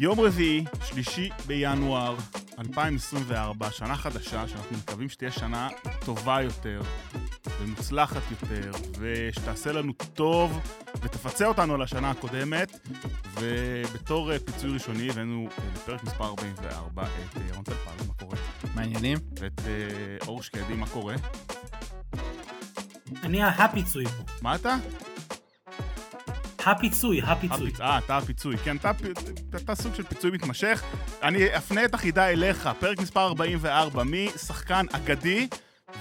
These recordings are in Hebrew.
יום רביעי, שלישי בינואר 2024, שנה חדשה, שאנחנו מקווים שתהיה שנה טובה יותר ומוצלחת יותר, ושתעשה לנו טוב ותפצה אותנו על השנה הקודמת. ובתור אה, פיצוי ראשוני הבאנו אה, לפרק מספר 44 את אה, ירון טלפז, מה קורה? מעניינים? ואת אה, אור שקדי, מה קורה? אני הפיצוי פה. מה אתה? הפיצוי, הפיצוי. הפיצ- אה, אתה הפיצוי. כן, אתה, סוג של פיצוי מתמשך. אני אפנה את החידה אליך, פרק מספר 44, משחקן אגדי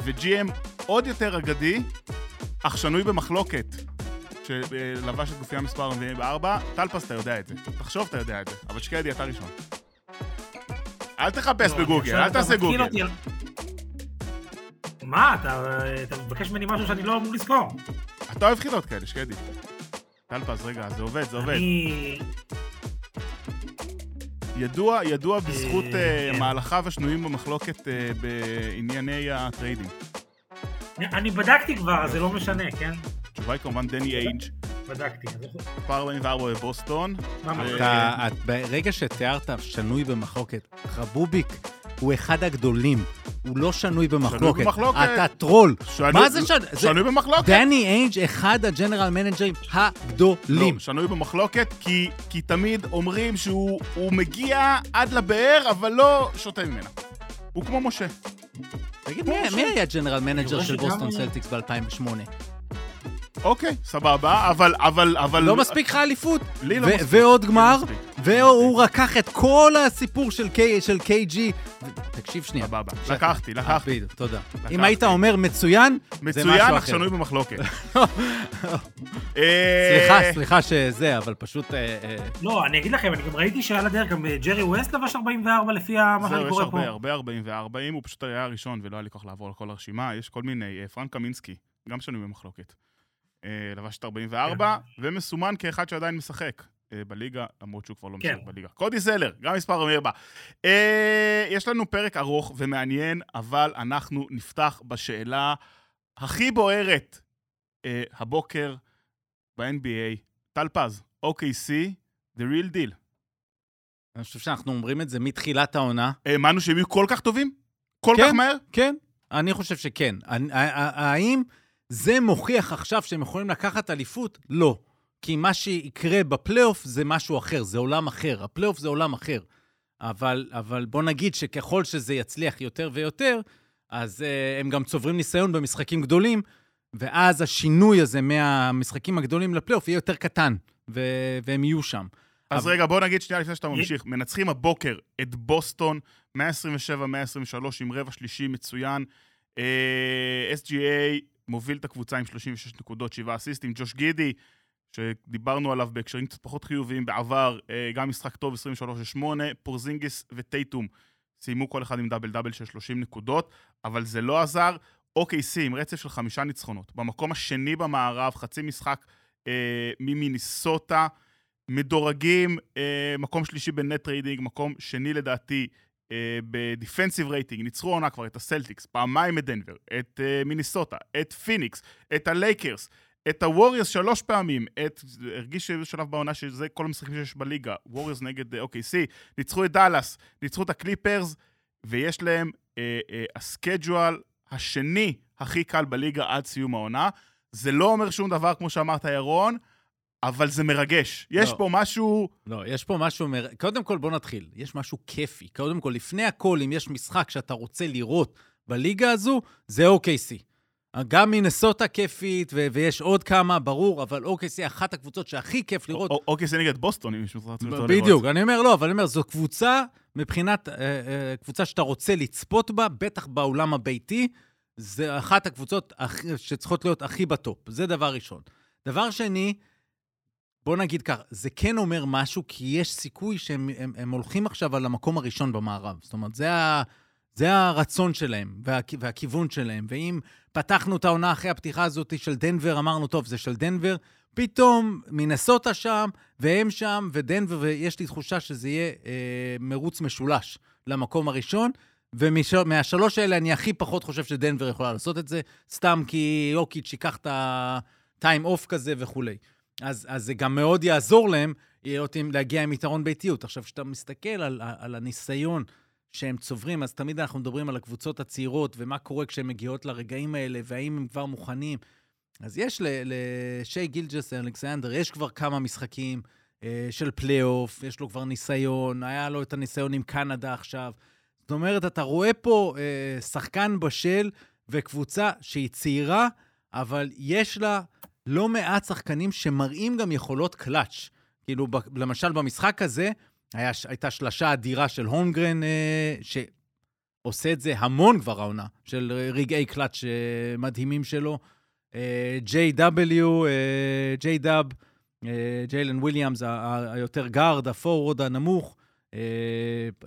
ו-GM עוד יותר אגדי, אך שנוי במחלוקת, שלבש את גופייה מספר 44, טלפס, אתה יודע את זה. תחשוב, אתה יודע את זה. אבל שקדי, אתה ראשון. אל תחפש לא, בגוגל, אל תעשה גוגל. מה, אתה מבקש ממני משהו שאני לא אמור לזכור. אתה אוהב חידות כאלה, שקדי. טלפס, רגע, זה עובד, זה עובד. אני... ידוע, ידוע בזכות אה, אה, כן. מהלכיו השנויים במחלוקת אה, בענייני ה trading. אני בדקתי כבר, אז זה לא משנה, כן? התשובה היא כמובן דני איינג', בדקתי. מספר 44 בבוסטון. אה, ברגע שתיארת שנוי במחלוקת, חבוביק הוא אחד הגדולים. הוא לא שנוי במחלוקת. במחלוקת. אתה טרול. שנוי- מה זה שנוי? שנוי במחלוקת. דני איינג' אחד ה general managerים הגדולים. לא, שנוי במחלוקת, כי, כי תמיד אומרים שהוא הוא מגיע עד לבאר, אבל לא שותה ממנה. הוא כמו משה. תגיד, מי, מי היה general manager של בוסטון סלטיקס ב-2008? אוקיי, סבבה, אבל, אבל, אבל... לא מספיק לך אליפות. לי לא מספיק. ועוד לי גמר, לא מספיק. והוא לקח את כל הסיפור של K- של KG. תקשיב שנייה. סבבה, שנייה. לקחתי, לקחתי. בדיוק, תודה. לקחתי. אם היית אומר מצוין, זה מצוין, משהו אך אחר. שנוי במחלוקת. אה, סליחה, סליחה שזה, אבל פשוט... אה, אה, לא, אני אגיד לכם, אני גם ראיתי שעל הדרך גם אה, ג'רי ווסט לבש 44 לפי מה זהו, שאני יש קורא פה. הרבה, הרבה 44, הוא פשוט היה הראשון ולא היה לי כוח לעבור על כל הרשימה, יש כל מיני, אה, פרנק קמינסקי, גם שנוי במחלוקת. אה, לבש את 44, ומסומן כאחד שעדיין משחק אה, בליגה, למרות שהוא כבר לא כן. משחק בליגה. קודי זלר, גם מספר 44. אה, יש לנו פרק ארוך ומעניין, אבל אנחנו נפתח בשאלה הכי בוערת אה, הבוקר ב-NBA. טל פז, OKC, The Real Deal. אני חושב שאנחנו אומרים את זה מתחילת העונה. האמנו שהם יהיו כל כך טובים? כל כן. כך מהר? כן, אני חושב שכן. האם זה מוכיח עכשיו שהם יכולים לקחת אליפות? לא. כי מה שיקרה בפלייאוף זה משהו אחר, זה עולם אחר. הפלייאוף זה עולם אחר. אבל, אבל בוא נגיד שככל שזה יצליח יותר ויותר, אז uh, הם גם צוברים ניסיון במשחקים גדולים, ואז השינוי הזה מהמשחקים הגדולים לפלייאוף יהיה יותר קטן, ו- והם יהיו שם. אז אבל- רגע, בוא נגיד שנייה לפני שאתה י- ממשיך. מנצחים הבוקר את בוסטון, 127-123 עם רבע שלישי מצוין. אה, SGA מוביל את הקבוצה עם 36 נקודות, 7 אסיסטים. ג'וש גידי, שדיברנו עליו בהקשרים קצת פחות חיוביים בעבר, אה, גם משחק טוב, 23-8. פורזינגיס וטייטום סיימו כל אחד עם דאבל דאבל של 30 נקודות, אבל זה לא עזר. OKC עם רצף של חמישה ניצחונות. במקום השני במערב, חצי משחק אה, ממיניסוטה. מדורגים, אה, מקום שלישי ב net rating, מקום שני לדעתי אה, ב defensive rating, ניצחו עונה כבר את הסלטיקס, פעמיים את דנבר, את אה, מיניסוטה, את פיניקס, את הלייקרס, את הווריוס שלוש פעמים, את, הרגיש שלב בעונה שזה כל המשחקים שיש בליגה, ווריוס נגד אה, OKC, ניצחו את דאלאס, ניצחו את הקליפרס, ויש להם אה, אה, ה schedule השני הכי קל בליגה עד סיום העונה. זה לא אומר שום דבר, כמו שאמרת, ירון, אבל זה מרגש. יש לא. פה משהו... לא, יש פה משהו... מר... קודם כל, בוא נתחיל. יש משהו כיפי. קודם כל, לפני הכל, אם יש משחק שאתה רוצה לראות בליגה הזו, זה OKC. גם מינסוטה כיפית, ו- ויש עוד כמה, ברור, אבל OKC אחת הקבוצות שהכי כיף לראות. או- אוקיי, נגד בוסטון, אם מישהו רוצה לראות. בדיוק, אני אומר לא, אבל אני אומר, זו קבוצה, מבחינת, אה, אה, קבוצה שאתה רוצה לצפות בה, בטח באולם הביתי, זה אחת הקבוצות שצריכות להיות הכי בטופ. זה דבר ראשון. דבר שני, בוא נגיד כך, זה כן אומר משהו, כי יש סיכוי שהם הם, הם הולכים עכשיו על המקום הראשון במערב. זאת אומרת, זה, ה, זה הרצון שלהם וה, והכיוון שלהם. ואם פתחנו את העונה אחרי הפתיחה הזאת של דנבר, אמרנו, טוב, זה של דנבר, פתאום מנסוטה שם, והם שם, ודנבר, ויש לי תחושה שזה יהיה אה, מרוץ משולש למקום הראשון. ומהשלוש האלה אני הכי פחות חושב שדנבר יכולה לעשות את זה, סתם כי יוקיץ' ייקח את הטיים אוף כזה וכולי. אז, אז זה גם מאוד יעזור להם להגיע עם יתרון ביתיות. עכשיו, כשאתה מסתכל על, על הניסיון שהם צוברים, אז תמיד אנחנו מדברים על הקבוצות הצעירות ומה קורה כשהן מגיעות לרגעים האלה, והאם הם כבר מוכנים. אז יש לשי גילג'ס אלכסנדר, יש כבר כמה משחקים אה, של פלייאוף, יש לו כבר ניסיון, היה לו את הניסיון עם קנדה עכשיו. זאת אומרת, אתה רואה פה אה, שחקן בשל וקבוצה שהיא צעירה, אבל יש לה לא מעט שחקנים שמראים גם יכולות קלאץ'. כאילו, ב, למשל, במשחק הזה היה, הייתה שלשה אדירה של הולמגרן, אה, שעושה את זה המון כבר העונה, של רגעי קלאץ' אה, מדהימים שלו. J.W., אה, J.Dub, אה, ג'יילן וויליאמס, היותר גארד, הפורוורד הנמוך,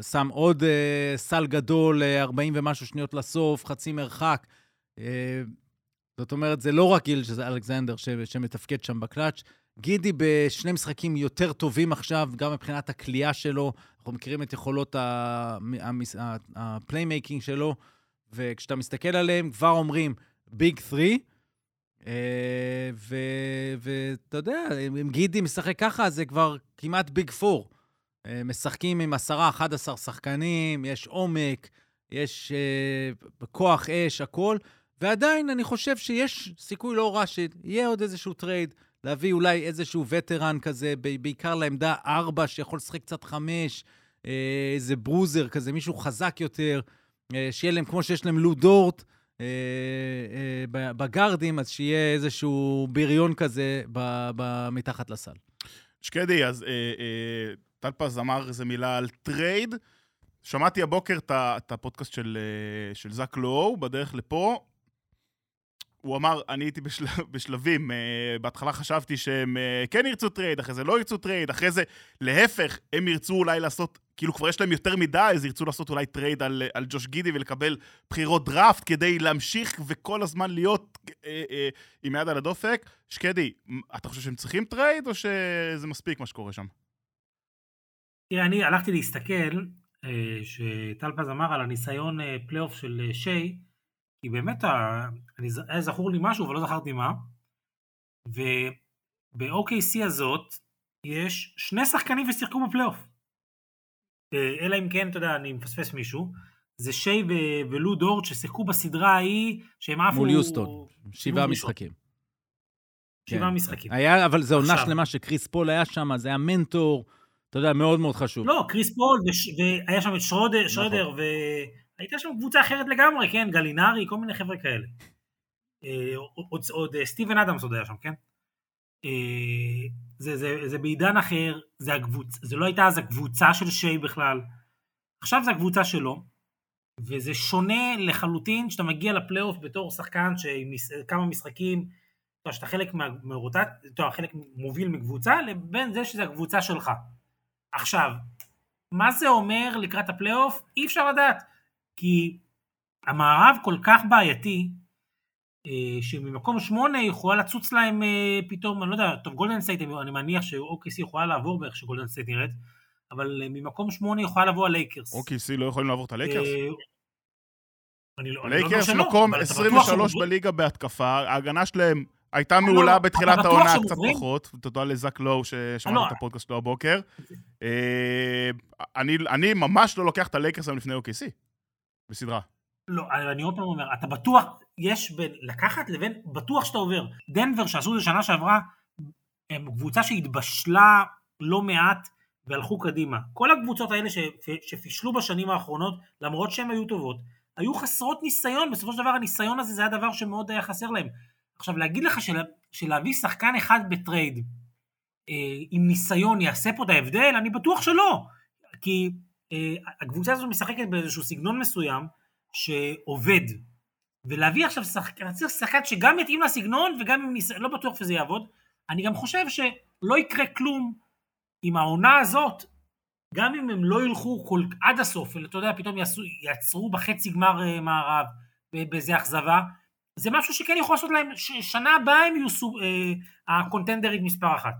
שם עוד סל גדול, 40 ומשהו שניות לסוף, חצי מרחק. זאת אומרת, זה לא רק גילג'ס אלכסנדר שמתפקד שם בקלאץ'. גידי בשני משחקים יותר טובים עכשיו, גם מבחינת הקליעה שלו. אנחנו מכירים את יכולות ה playmaking שלו, וכשאתה מסתכל עליהם, כבר אומרים big 3, אה, ואתה יודע, אם גידי משחק ככה, זה כבר כמעט big four. אה, משחקים עם עשרה, 11 שחקנים, יש עומק, יש אה, כוח אש, הכל, ועדיין אני חושב שיש סיכוי לא רע שיהיה עוד איזשהו trade, להביא אולי איזשהו וטרן כזה, בעיקר לעמדה 4, שיכול לשחק קצת 5, איזה bruiser כזה, מישהו חזק יותר, שיהיה להם, כמו שיש להם לו דורט, אה, אה, בגארדים, אז שיהיה איזשהו בריון כזה מתחת לסל. שקדי, אז אה, טל פז אמר איזה מילה על trade. שמעתי הבוקר את הפודקאסט של, של זק לואו בדרך לפה. הוא אמר, אני הייתי בשל... בשלבים, אה, בהתחלה חשבתי שהם אה, כן ירצו trade, אחרי זה לא ירצו trade, אחרי זה, להפך, הם ירצו אולי לעשות, כאילו כבר יש להם יותר מדי, אז ירצו לעשות אולי trade על, על ג'וש גידי ולקבל בחירות דראפט כדי להמשיך וכל הזמן להיות אה, אה, עם יד על הדופק. שקדי, אתה חושב שהם צריכים trade, או שזה מספיק מה שקורה שם? תראה, אני הלכתי להסתכל, אה, שטל פז אמר על הניסיון פלייאוף של שי, כי באמת אני, היה זכור לי משהו אבל לא זכרתי מה, וב-OKC הזאת יש שני שחקנים ששיחקו בפלייאוף. אה, אלא אם כן, אתה יודע, אני מפספס מישהו. זה שי ו- ולו דורט ששיחקו בסדרה ההיא, שהם עפו... מול יוסטון, שבעה משחקים. שבעה כן. משחקים. היה, אבל זו עונה שלמה שקריס פול היה שם, זה היה מנטור, אתה יודע, מאוד מאוד חשוב. לא, קריס פול, וש... והיה שם את שרודר, נכון. שרודר ו... הייתה שם קבוצה אחרת לגמרי, כן? גלינרי, כל מיני חבר'ה כאלה. אה, עוד, עוד אה, סטיבן אדמס עוד היה שם, כן? אה, זה, זה, זה בעידן אחר, זה, הקבוצ... זה לא הייתה אז הקבוצה של שיי בכלל. עכשיו זה הקבוצה שלו, וזה שונה לחלוטין שאתה מגיע לפלייאוף בתור שחקן שכמה משחקים, שאתה חלק מהרוטט, אתה חלק מוביל מקבוצה, לבין זה שזה הקבוצה שלך. עכשיו, מה זה אומר לקראת הפלייאוף? אי אפשר לדעת. כי המערב כל כך בעייתי, אה, שממקום שמונה יכולה לצוץ להם אה, פתאום, אני לא יודע, טוב גולדן סטייט, אני מניח ש-OKC יכולה לעבור בערך שגולדן סטייט נראית, אבל אה, ממקום שמונה יכולה לבוא הלייקרס. OKC לא יכולים לעבור את הלייקרס? לייקרס לא מקום 23 בליגה בהתקפה, ההגנה שלהם הייתה מעולה בתחילת העונה, קצת פחות, תודה לזק לואו ששמענו את הפודקאסט שלו הבוקר. אני ממש לא לוקח את הלייקרס היום לפני OKC. בסדרה. לא, אני עוד פעם אומר, אתה בטוח, יש בין לקחת לבין, בטוח שאתה עובר. דנבר שעשו את זה שנה שעברה, הם קבוצה שהתבשלה לא מעט והלכו קדימה. כל הקבוצות האלה שפישלו בשנים האחרונות, למרות שהן היו טובות, היו חסרות ניסיון, בסופו של דבר הניסיון הזה זה היה דבר שמאוד היה חסר להם. עכשיו להגיד לך של, שלהביא שחקן אחד ב trade אה, עם ניסיון יעשה פה את ההבדל? אני בטוח שלא. כי הקבוצה הזו משחקת באיזשהו סגנון מסוים שעובד. ולהביא עכשיו שחקן, צריך שחקן שגם יתאים לסגנון וגם אם ניס... לא בטוח שזה יעבוד. אני גם חושב שלא יקרה כלום עם העונה הזאת, גם אם הם לא ילכו כל... עד הסוף, אתה יודע, פתאום יעשו, יעצרו בחצי גמר uh, מערב באיזה אכזבה, זה משהו שכן יכול לעשות להם. שנה הבאה הם יהיו uh, הקונטנדרית מספר אחת.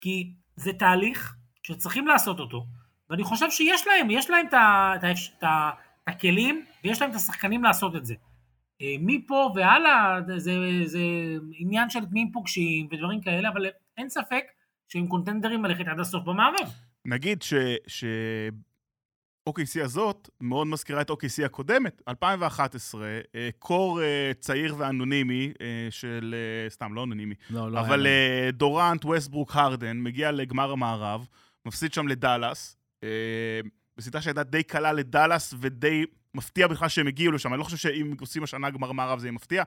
כי זה תהליך שצריכים לעשות אותו, ואני חושב שיש להם, יש להם את הכלים ויש להם את השחקנים לעשות את זה. אה, מפה והלאה זה, זה עניין של מי הם פוגשים ודברים כאלה, אבל אין ספק שהם קונטנדרים ללכת עד הסוף במערב. נגיד ש... ש... OKC הזאת מאוד מזכירה את OKC הקודמת, 2011, אה, core אה, צעיר ואנונימי של, סתם, לא אנונימי, לא, לא אבל דורנט, ווסטברוק, הרדן, מגיע לגמר המערב, מפסיד שם לדאלאס, בסדרה שהייתה די קלה לדאלאס ודי מפתיע בכלל שהם הגיעו לשם, אני לא חושב שאם עושים השנה גמר מערב זה יהיה מפתיע.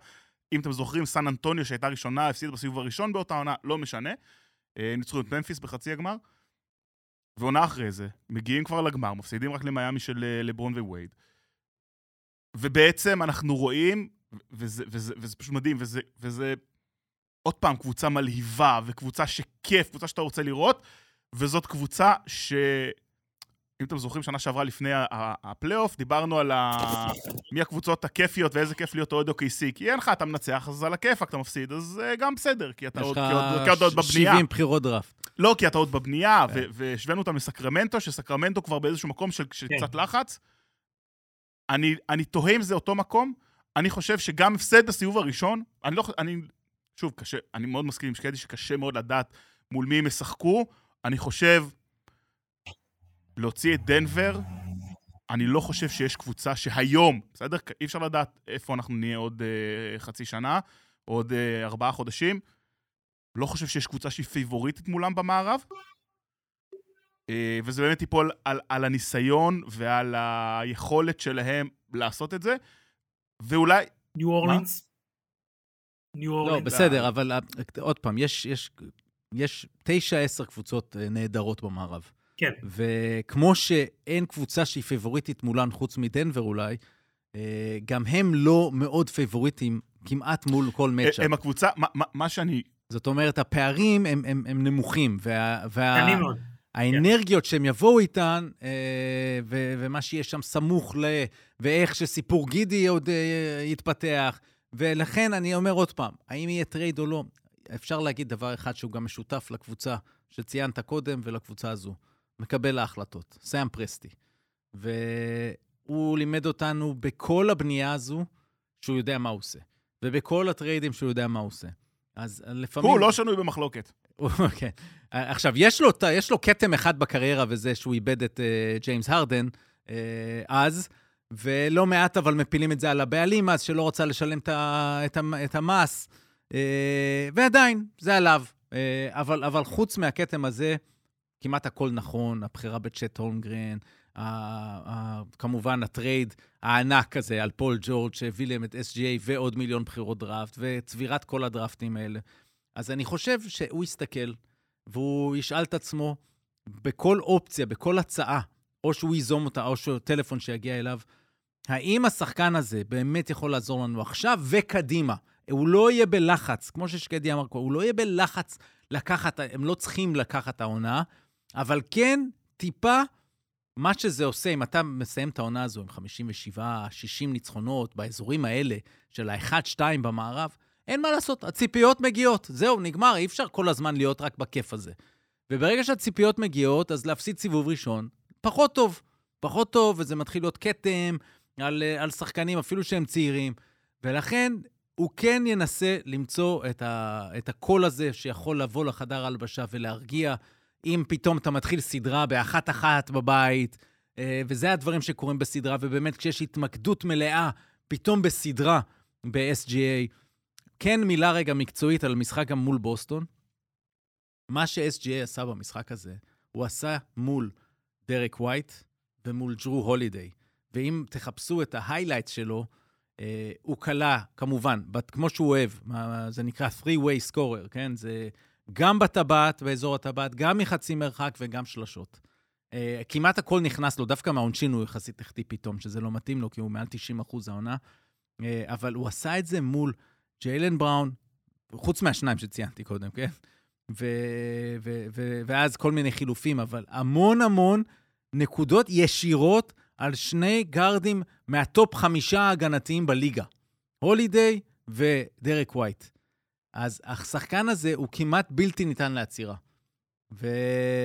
אם אתם זוכרים, סן אנטוניו שהייתה ראשונה, הפסידה בסיבוב הראשון באותה עונה, לא משנה. ניצחו את ממפיס בחצי הגמר. ועונה אחרי זה, מגיעים כבר לגמר, מפסידים רק למיאמי של אה, לברון ווייד. ובעצם אנחנו רואים, וזה, וזה, וזה פשוט מדהים, וזה, וזה עוד פעם קבוצה מלהיבה, וקבוצה שכיף, קבוצה שאתה רוצה לראות, וזאת קבוצה ש... אם אתם זוכרים, שנה שעברה לפני הפלייאוף, דיברנו על ה... מי הקבוצות הכיפיות ואיזה כיף להיות אוהד OKC. כי אין לך, אתה מנצח, אז על הכיפאק אתה מפסיד, אז אה, גם בסדר, כי אתה עוד, כי עוד, עוד בבנייה. יש לך 70 בחירות דראפט. לא, כי אתה עוד בבנייה, כן. והשווינו אותם לסקרמנטו, שסקרמנטו כבר באיזשהו מקום של, של כן. קצת לחץ. אני, אני תוהה אם זה אותו מקום. אני חושב שגם הפסד בסיבוב הראשון, אני לא... אני... שוב, קשה, אני מאוד מסכים עם שקדי שקשה מאוד לדעת מול מי הם ישחקו. אני חושב להוציא את דנבר, אני לא חושב שיש קבוצה שהיום, בסדר? אי אפשר לדעת איפה אנחנו נהיה עוד uh, חצי שנה, עוד uh, ארבעה חודשים. לא חושב שיש קבוצה שהיא פייבוריטית מולם במערב. אה, וזה באמת ייפול על, על הניסיון ועל היכולת שלהם לעשות את זה. ואולי... ניו אורלינס? ניו אורלינס. לא, בסדר, אבל עוד פעם, יש, יש, יש תשע, עשר קבוצות נהדרות במערב. כן. וכמו שאין קבוצה שהיא פייבוריטית מולן, חוץ מדנבר אולי, אה, גם הם לא מאוד פייבוריטים כמעט מול כל matchup. הם הקבוצה, מה, מה שאני... זאת אומרת, הפערים הם, הם, הם נמוכים. וה, וה, מאוד. האנרגיות שהם יבואו איתן, אה, ו, ומה שיש שם סמוך ל... ואיך שסיפור גידי עוד אה, יתפתח. ולכן אני אומר עוד פעם, האם יהיה טרייד או לא, אפשר להגיד דבר אחד שהוא גם משותף לקבוצה שציינת קודם ולקבוצה הזו. מקבל ההחלטות, סאם פרסטי. והוא לימד אותנו בכל הבנייה הזו שהוא יודע מה הוא עושה. ובכל הטריידים שהוא יודע מה הוא עושה. אז לפעמים... הוא לא שנוי במחלוקת. כן. עכשיו, יש לו, יש לו כתם אחד בקריירה, וזה שהוא איבד את uh, ג'יימס הרדן uh, אז, ולא מעט אבל מפילים את זה על הבעלים אז, שלא רוצה לשלם את, ה, את, ה, את המס, uh, ועדיין, זה עליו. Uh, אבל, אבל חוץ מהכתם הזה, כמעט הכל נכון, הבחירה בצ'ט הולמגרן, כמובן הטרייד הענק הזה על פול ג'ורג' שהביא להם את SGA ועוד מיליון בחירות דראפט, וצבירת כל הדראפטים האלה. אז אני חושב שהוא יסתכל והוא ישאל את עצמו בכל אופציה, בכל הצעה, או שהוא ייזום אותה, או שהוא טלפון שיגיע אליו, האם השחקן הזה באמת יכול לעזור לנו עכשיו וקדימה? הוא לא יהיה בלחץ, כמו ששקדי אמר הוא לא יהיה בלחץ לקחת, הם לא צריכים לקחת העונה, אבל כן, טיפה, מה שזה עושה, אם אתה מסיים את העונה הזו עם 57, 60 ניצחונות באזורים האלה של ה-1-2 במערב, אין מה לעשות, הציפיות מגיעות. זהו, נגמר, אי אפשר כל הזמן להיות רק בכיף הזה. וברגע שהציפיות מגיעות, אז להפסיד סיבוב ראשון, פחות טוב. פחות טוב, וזה מתחיל להיות כתם על, על שחקנים, אפילו שהם צעירים. ולכן, הוא כן ינסה למצוא את, ה, את הקול הזה שיכול לבוא לחדר הלבשה ולהרגיע אם פתאום אתה מתחיל סדרה באחת-אחת בבית, אה, וזה הדברים שקורים בסדרה, ובאמת כשיש התמקדות מלאה, פתאום בסדרה ב-SGA, תן מילה רגע מקצועית על משחק גם מול בוסטון. מה ש-SGA עשה במשחק הזה, הוא עשה מול דרק ווייט ומול ג'רו הולידיי. ואם תחפשו את ה highlight שלו, אה, הוא קלע, כמובן, כמו שהוא אוהב, זה נקרא 3-way scorer, כן? זה גם בטבעת, באזור הטבעת, גם מחצי מרחק וגם שלשות. Uh, כמעט הכל נכנס לו, דווקא מהעונשין הוא יחסית החטיא פתאום, שזה לא מתאים לו, כי הוא מעל 90 אחוז העונה. Uh, אבל הוא עשה את זה מול ג'יילן בראון, חוץ מהשניים שציינתי קודם, כן? ו- ו- ו- ואז כל מיני חילופים, אבל המון המון נקודות ישירות על שני גארדים מהטופ חמישה ההגנתיים בליגה, הולידיי ודרק ווייט. אז השחקן הזה הוא כמעט בלתי ניתן לעצירה. ו...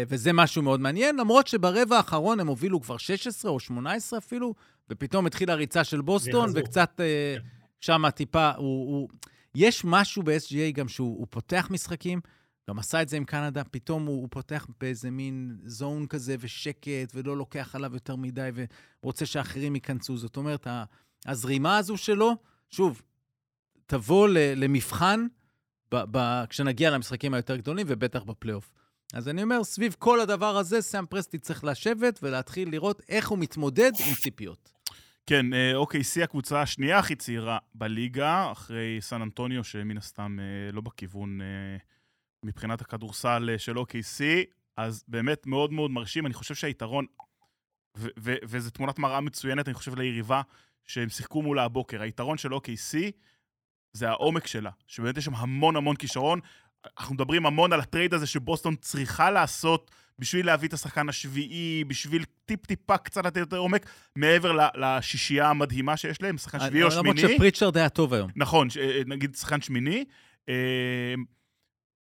וזה משהו מאוד מעניין, למרות שברבע האחרון הם הובילו כבר 16 או 18 אפילו, ופתאום התחילה הריצה של בוסטון, וקצת uh, שם טיפה, הוא, הוא... יש משהו ב-SGA גם שהוא פותח משחקים, גם עשה את זה עם קנדה, פתאום הוא, הוא פותח באיזה מין זון כזה ושקט, ולא לוקח עליו יותר מדי, ורוצה שאחרים ייכנסו. זאת אומרת, הזרימה הזו שלו, שוב, תבוא למבחן ב, ב, כשנגיע למשחקים היותר גדולים, ובטח בפלייאוף. אז אני אומר, סביב כל הדבר הזה, סאם פרסטי צריך לשבת ולהתחיל לראות איך הוא מתמודד עם ציפיות. כן, אוקיי, שיא הקבוצה השנייה הכי צעירה בליגה, אחרי סן אנטוניו, שמן הסתם אה, לא בכיוון אה, מבחינת הכדורסל של OKC, אז באמת מאוד מאוד מרשים. אני חושב שהיתרון, וזו תמונת מראה מצוינת, אני חושב, ליריבה שהם שיחקו מולה הבוקר. היתרון של OKC זה העומק שלה, שבאמת יש שם המון המון כישרון. אנחנו מדברים המון על הטרייד הזה שבוסטון צריכה לעשות בשביל להביא את השחקן השביעי, בשביל טיפ-טיפה קצת לתת יותר עומק, מעבר לשישייה המדהימה שיש להם, שחקן שביעי או שמיני. למרות שפריצ'רד היה טוב היום. נכון, אה, נגיד שחקן שמיני. אה,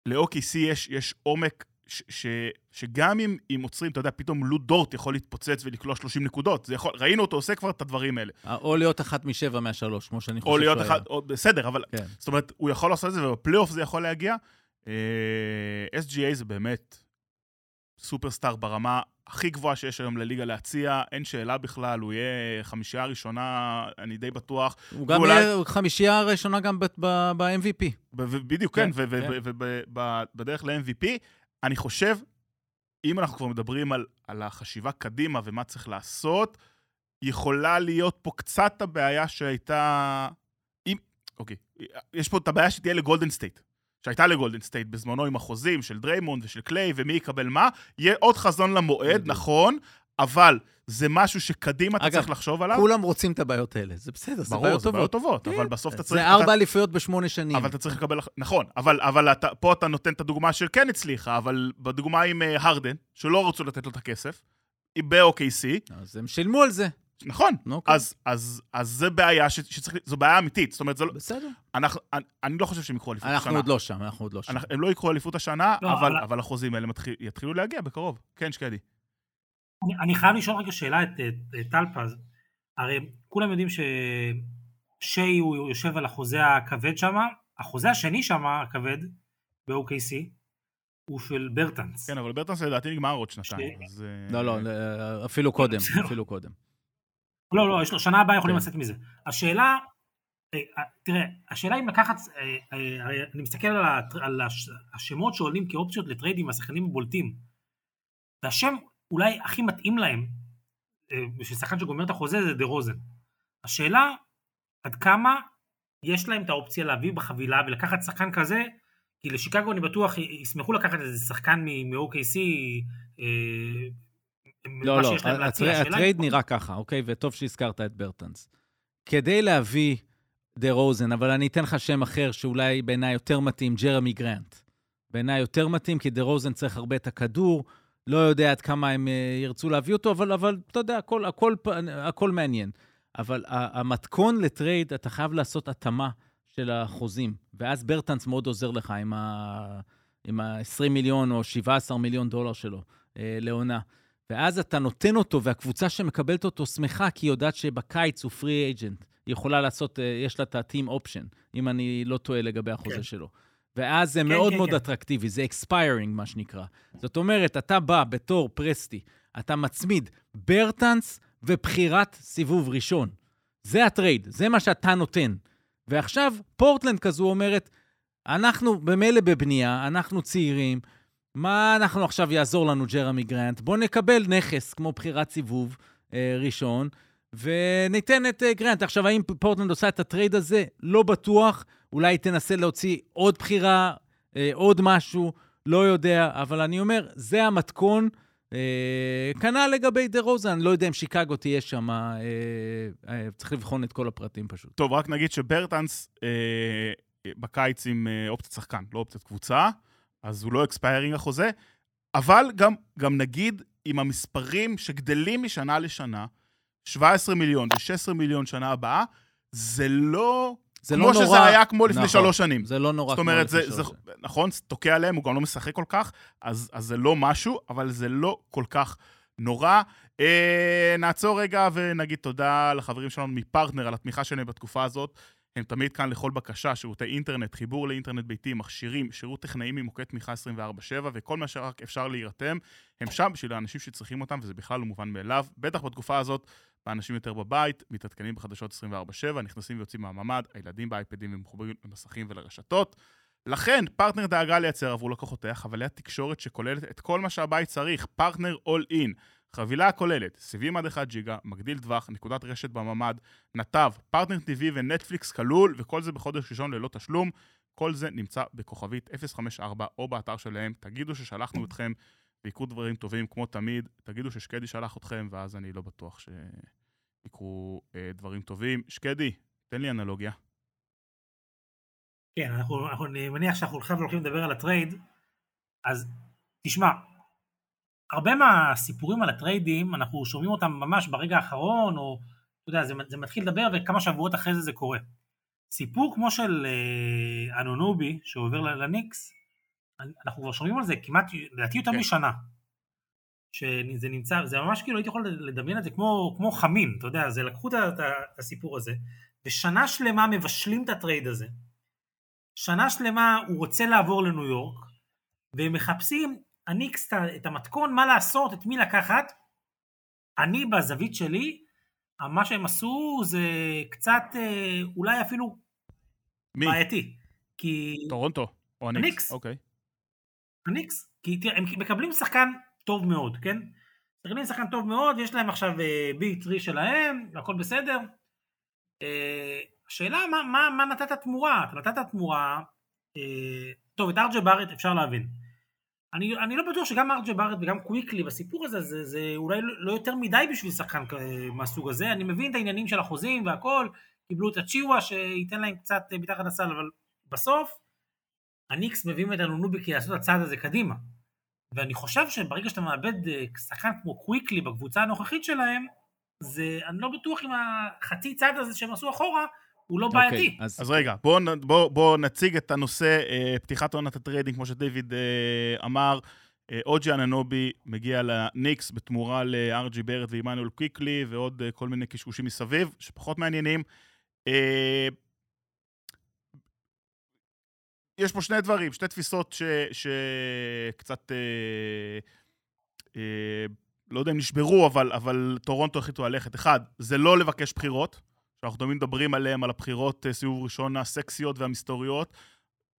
ל-OKC יש, יש עומק ש, ש, שגם אם, אם עוצרים, אתה יודע, פתאום לו דורט יכול להתפוצץ ולקלוע 30 נקודות. יכול, ראינו אותו עושה כבר את הדברים האלה. או להיות אחת משבע מהשלוש, כמו שאני חושב שהוא היה. או להיות אחת, או, בסדר, אבל... כן. זאת אומרת, הוא יכול לעשות את זה, ובפלייאוף זה יכול להגיע. אה, SGA זה באמת סופרסטאר ברמה הכי גבוהה שיש היום לליגה להציע, אין שאלה בכלל, הוא יהיה חמישייה הראשונה, אני די בטוח. הוא גם ואולי... יהיה חמישייה הראשונה גם ב-MVP. בדיוק, כן, ובדרך כן. ל-MVP. אני חושב, אם אנחנו כבר מדברים על, על החשיבה קדימה ומה צריך לעשות, יכולה להיות פה קצת הבעיה שהייתה... אם... אוקיי, יש פה את הבעיה שתהיה לגולדן סטייט. שהייתה לגולדן סטייט בזמנו עם החוזים של דריימונד ושל קליי ומי יקבל מה, יהיה עוד חזון למועד, נכון, אבל זה משהו שקדימה אתה צריך לחשוב עליו. כולם רוצים את הבעיות האלה, זה בסדר, זה בעיות טובות. ברור, זה בעיות טובות, אבל כן. בסוף אתה צריך... זה ארבע אליפויות בשמונה שנים. אבל אתה צריך לקבל... נכון, אבל פה אתה נותן את הדוגמה של כן הצליחה, אבל בדוגמה עם אה, הרדן, שלא רצו לתת לו את הכסף, ב-OKC. אז הם שילמו על זה. נכון, okay. אוקיי. אז, אז, אז זה בעיה ש, שצריך, זו בעיה אמיתית, זאת אומרת, זה לא... בסדר. אנחנו, אני, אני לא חושב שהם יקחו אליפות השנה. אנחנו עוד לא שם, אנחנו עוד לא שם. אנחנו, הם לא יקחו אליפות השנה, לא, אבל, אבל... אבל החוזים האלה מתחיל, יתחילו להגיע בקרוב. כן, שקדי. אני, אני חייב לשאול רגע שאלה את, את טל פז. הרי כולם יודעים ששיי הוא יושב על החוזה הכבד שם, החוזה השני שם, הכבד, ב-OKC, הוא של ברטנס. כן, אבל ברטנס לדעתי נגמר עוד שנתיים. ש... אז... לא, לא, אפילו קודם, אפילו קודם. לא, לא, יש לו, שנה הבאה יכולים כן. לצאת מזה. השאלה, אה, אה, תראה, השאלה אם לקחת, אה, אני מסתכל על השמות שעולים כאופציות לטריידים, השחקנים הבולטים. והשם אולי הכי מתאים להם, בשביל שחקן שגומר את החוזה, זה דה רוזן. השאלה, עד כמה יש להם את האופציה להביא בחבילה ולקחת שחקן כזה, כי לשיקגו אני בטוח ישמחו לקחת איזה שחקן מ-OKC, לא, לא, הטרייד נראה ככה, אוקיי? וטוב שהזכרת את ברטנס. כדי להביא דה רוזן, אבל אני אתן לך שם אחר שאולי בעיניי יותר מתאים, ג'רמי גרנט. בעיניי יותר מתאים, כי דה רוזן צריך הרבה את הכדור, לא יודע עד כמה הם אה, ירצו להביא אותו, אבל, אבל אתה יודע, הכל, הכל, הכל מעניין. אבל המתכון לטרייד, אתה חייב לעשות התאמה של החוזים, ואז ברטנס מאוד עוזר לך עם ה-20 מיליון או 17 מיליון דולר שלו אה, לעונה. ואז אתה נותן אותו, והקבוצה שמקבלת אותו שמחה, כי היא יודעת שבקיץ הוא free agent. היא יכולה לעשות, אה, יש לה את ה-team option, אם אני לא טועה לגבי החוזה כן. שלו. ואז זה כן, מאוד כן, מאוד כן. אטרקטיבי, זה expiring, מה שנקרא. זאת אומרת, אתה בא בתור פרסטי, אתה מצמיד ברטנס ובחירת סיבוב ראשון. זה הטרייד, זה מה שאתה נותן. ועכשיו, פורטלנד כזו אומרת, אנחנו במילא בבנייה, אנחנו צעירים, מה אנחנו עכשיו יעזור לנו, ג'רמי גרנט? בואו נקבל נכס כמו בחירת סיבוב אה, ראשון, וניתן את אה, גרנט. עכשיו, האם פורטלנד עושה את הטרייד הזה? לא בטוח. אולי תנסה להוציא עוד בחירה, אה, עוד משהו, לא יודע. אבל אני אומר, זה המתכון. אה, כנ"ל לגבי דה אני לא יודע אם שיקגו תהיה שם, אה, אה, צריך לבחון את כל הפרטים פשוט. טוב, רק נגיד שברטנס אה, בקיץ עם אה, אופציית שחקן, לא אופציית קבוצה. אז הוא לא expiring החוזה, אבל גם, גם נגיד עם המספרים שגדלים משנה לשנה, 17 מיליון ו-16 מיליון שנה הבאה, זה לא... זה כמו לא שזה נורא... היה כמו לפני נכון, שלוש שנים. זה לא נורא כמו לפני שלוש שנים. נכון, זה תוקע עליהם, הוא גם לא משחק כל כך, אז, אז זה לא משהו, אבל זה לא כל כך נורא. אה, נעצור רגע ונגיד תודה לחברים שלנו מפרטנר על התמיכה שלהם בתקופה הזאת. הם תמיד כאן לכל בקשה, שירותי אינטרנט, חיבור לאינטרנט ביתי, מכשירים, שירות טכנאי ממוקד תמיכה 24/7, וכל מה שרק אפשר להירתם, הם שם בשביל האנשים שצריכים אותם, וזה בכלל לא מובן מאליו. בטח בתקופה הזאת, האנשים יותר בבית, מתעדכנים בחדשות 24/7, נכנסים ויוצאים מהממ"ד, הילדים באייפדים ומחוברים למסכים ולרשתות. לכן, פרטנר דאגה לייצר עבור לקוחותיה חבילת תקשורת שכוללת את כל מה שהבית צריך, פרטנר All In. חבילה הכוללת סיבים עד 1 ג'יגה, מגדיל טווח, נקודת רשת בממ"ד, נתב, פרטנר TV ונטפליקס כלול, וכל זה בחודש ראשון ללא תשלום. כל זה נמצא בכוכבית 054 או באתר שלהם. תגידו ששלחנו אתכם ויקרו דברים טובים כמו תמיד. תגידו ששקדי שלח אתכם, ואז אני לא בטוח שיקרו אה, דברים טובים. שקדי, תן לי אנלוגיה. כן, אנחנו, אנחנו, אני מניח שאנחנו עכשיו הולכים לדבר על הטרייד, אז תשמע, הרבה מהסיפורים על הטריידים, אנחנו שומעים אותם ממש ברגע האחרון, או אתה יודע, זה, זה מתחיל לדבר וכמה שבועות אחרי זה זה קורה. סיפור כמו של אה, אנונובי, שעובר לניקס, אנחנו כבר שומעים על זה כמעט, לדעתי יותר כן. משנה. שזה נמצא, זה ממש כאילו הייתי יכול לדמיין את זה כמו, כמו חמין, אתה יודע, זה לקחו את הסיפור הזה, ושנה שלמה מבשלים את הטרייד הזה. שנה שלמה הוא רוצה לעבור לניו יורק, והם מחפשים הניקס את המתכון, מה לעשות, את מי לקחת. אני בזווית שלי, מה שהם עשו זה קצת אה, אולי אפילו מי? בעייתי. כי... טורונטו או הניקס? הניקס. אוקיי. הניקס. כי תראה, הם מקבלים שחקן טוב מאוד, כן? מקבלים שחקן טוב מאוד, יש להם עכשיו big three שלהם, והכל בסדר. אה, השאלה מה, מה, מה נתת תמורה? אתה נתת תמורה, אה, טוב, את אר ג'יי בארט אפשר להבין. אני, אני לא בטוח שגם אר ג'יי בארט וגם קוויקלי בסיפור הזה, זה, זה אולי לא יותר מדי בשביל שחקן מהסוג הזה. אני מבין את העניינים של החוזים והכל, קיבלו את אצ'יווה שייתן להם קצת מתחת לסל, אבל בסוף הניקס מביאים את אנונובי כדי לעשות את הצעד הזה קדימה. ואני חושב שברגע שאתה מאבד אה, שחקן כמו קוויקלי בקבוצה הנוכחית שלהם, זה, אני לא בטוח אם החצי צעד הזה שהם עשו אחורה, הוא לא בעייתי. Okay, אוקיי, אז... אז רגע, בואו בוא, בוא נציג את הנושא, אה, פתיחת עונת ה trading, כמו שדיוויד אה, אמר. אה, או ג'יי אנונובי מגיע לניקס בתמורה לאר ג'יי בארט ועמנואל קוויקלי ועוד אה, כל מיני קשקושים מסביב, שפחות מעניינים. אה, יש פה שני דברים, שתי תפיסות שקצת, אה, אה, לא יודע אם נשברו, אבל, אבל טורונטו החליטו ללכת. אחד, זה לא לבקש בחירות. שאנחנו תמיד מדברים עליהם, על הבחירות אה, סיבוב ראשון הסקסיות והמסתוריות.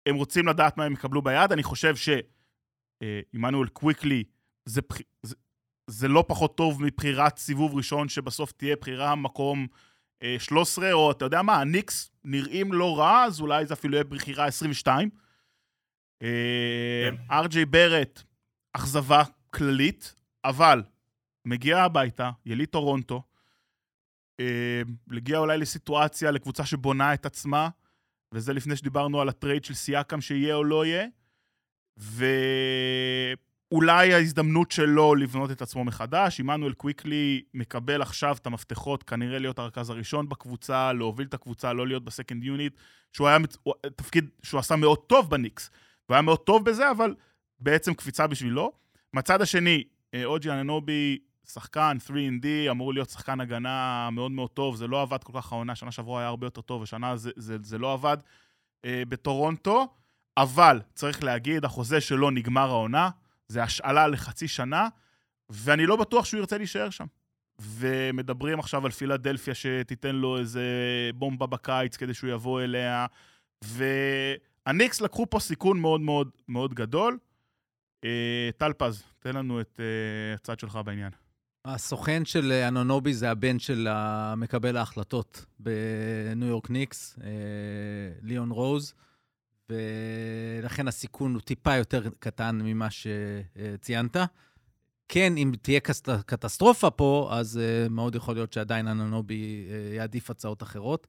הם רוצים לדעת מה הם יקבלו ביד. אני חושב שעמנואל קוויקלי זה, זה, זה לא פחות טוב מבחירת סיבוב ראשון, שבסוף תהיה בחירה מקום 13, אה, או אתה יודע מה, הניקס נראים לא רע, אז אולי זה אפילו יהיה בחירה 22. ארג'יי בארט, אכזבה כללית, אבל מגיע הביתה, יליד טורונטו, אה, להגיע אולי לסיטואציה, לקבוצה שבונה את עצמה, וזה לפני שדיברנו על הטרייד של סיאקם שיהיה או לא יהיה, ואולי ההזדמנות שלו לבנות את עצמו מחדש. עמנואל קוויקלי מקבל עכשיו את המפתחות, כנראה להיות הרכז הראשון בקבוצה, להוביל את הקבוצה, לא להיות ב second unit, שהוא היה תפקיד שהוא עשה מאוד טוב בניקס, והוא היה מאוד טוב בזה, אבל בעצם קפיצה בשבילו. מהצד השני, אה, אוג'י אננובי שחקן 3ND, אמור להיות שחקן הגנה מאוד מאוד טוב, זה לא עבד כל כך העונה, שנה שעברה היה הרבה יותר טוב, ושנה זה, זה, זה לא עבד אה, בטורונטו, אבל צריך להגיד, החוזה שלו נגמר העונה, זה השאלה לחצי שנה, ואני לא בטוח שהוא ירצה להישאר שם. ומדברים עכשיו על פילדלפיה שתיתן לו איזה בומבה בקיץ כדי שהוא יבוא אליה, והניקס לקחו פה סיכון מאוד מאוד מאוד גדול. אה, טל פז, תן לנו את אה, הצד שלך בעניין. הסוכן של אנונובי זה הבן של מקבל ההחלטות בניו יורק ניקס, אה, ליאון רוז, ולכן הסיכון הוא טיפה יותר קטן ממה שציינת. כן, אם תהיה קטסטרופה פה, אז אה, מאוד יכול להיות שעדיין אנונובי אה, יעדיף הצעות אחרות.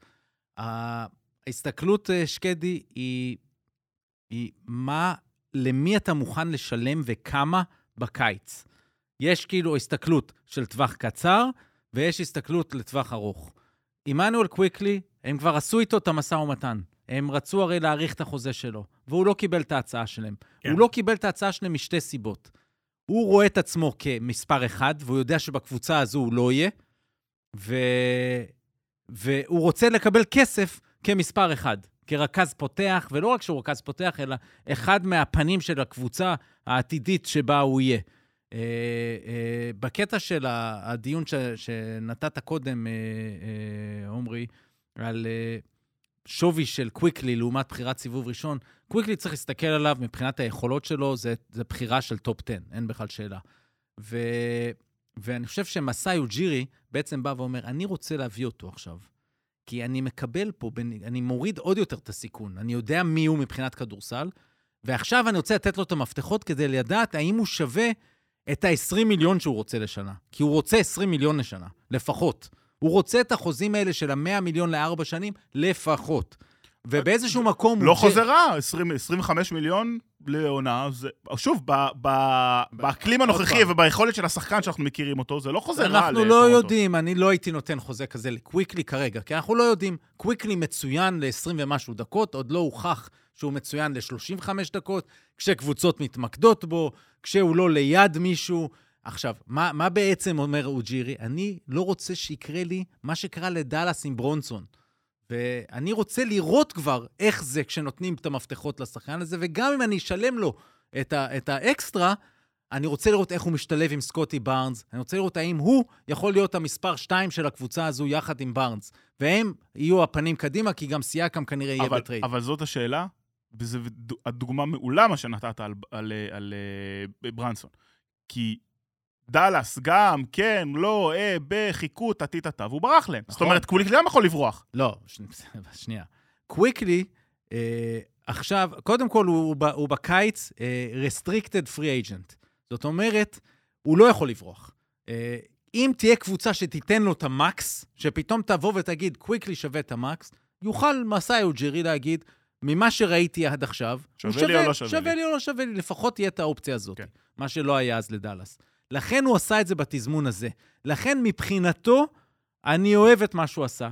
ההסתכלות, שקדי, היא, היא מה, למי אתה מוכן לשלם וכמה בקיץ. יש כאילו הסתכלות של טווח קצר, ויש הסתכלות לטווח ארוך. עמנואל קוויקלי, הם כבר עשו איתו את המשא ומתן. הם רצו הרי להאריך את החוזה שלו, והוא לא קיבל את ההצעה שלהם. כן. הוא לא קיבל את ההצעה שלהם משתי סיבות. הוא רואה את עצמו כמספר אחד, והוא יודע שבקבוצה הזו הוא לא יהיה, ו... והוא רוצה לקבל כסף כמספר אחד, כרכז פותח, ולא רק שהוא רכז פותח, אלא אחד מהפנים של הקבוצה העתידית שבה הוא יהיה. אה, אה, בקטע של הדיון ש, שנתת קודם, אה, עומרי, על שווי של קוויקלי לעומת בחירת סיבוב ראשון, קוויקלי צריך להסתכל עליו מבחינת היכולות שלו, זה, זה בחירה של טופ 10, אין בכלל שאלה. ו, ואני חושב שמסאי אוג'ירי בעצם בא ואומר, אני רוצה להביא אותו עכשיו. כי אני מקבל פה, אני מוריד עוד יותר את הסיכון. אני יודע מי הוא מבחינת כדורסל, ועכשיו אני רוצה לתת לו את המפתחות כדי לדעת האם הוא שווה את ה-20 מיליון שהוא רוצה לשנה. כי הוא רוצה 20 מיליון לשנה, לפחות. הוא רוצה את החוזים האלה של ה-100 מיליון לארבע שנים, לפחות. ובאיזשהו מקום... לא חוזר רע, 25 מיליון לעונה, זה... שוב, ב, ב, באקלים הנוכחי וביכולת של השחקן שאנחנו מכירים אותו, זה לא חוזר רע אנחנו לא יודעים, אני לא הייתי נותן חוזה כזה לקוויקלי כרגע, כי אנחנו לא יודעים. קוויקלי מצוין ל-20 ומשהו דקות, עוד לא הוכח שהוא מצוין ל-35 דקות, כשקבוצות מתמקדות בו, כשהוא לא ליד מישהו. עכשיו, מה, מה בעצם אומר אוג'ירי? אני לא רוצה שיקרה לי מה שקרה לדאלאס עם ברונסון. ואני רוצה לראות כבר איך זה כשנותנים את המפתחות לשחקן הזה, וגם אם אני אשלם לו את, ה, את האקסטרה, אני רוצה לראות איך הוא משתלב עם סקוטי בארנס, אני רוצה לראות האם הוא יכול להיות המספר 2 של הקבוצה הזו יחד עם בארנס, והם יהיו הפנים קדימה, כי גם סיאקם כנראה יהיה בטרייד. אבל זאת השאלה, וזו הדוגמה מעולה מה שנתת על, על, על, על אה, ברונסון. כי דאלאס גם, כן, לא, אה, בחיכו, טה-טה-טה, והוא ברח להם. נכון. זאת אומרת, קוויקלי גם יכול לברוח. לא, ש... שנייה. קוויקלי, אה, עכשיו, קודם כל, הוא, הוא, הוא בקיץ אה, restricted free agent. זאת אומרת, הוא לא יכול לברוח. אה, אם תהיה קבוצה שתיתן לו את המקס, שפתאום תבוא ותגיד, קוויקלי שווה את המקס, יוכל מסאי או ג'רי להגיד, ממה שראיתי עד עכשיו, שווה, שווה לי או לא שווה, שווה לי. לי או לא שווה לי, לפחות תהיה את האופציה הזאת. כן. מה שלא היה אז לדאלאס. לכן הוא עשה את זה בתזמון הזה. לכן מבחינתו, אני אוהב את מה שהוא עשה.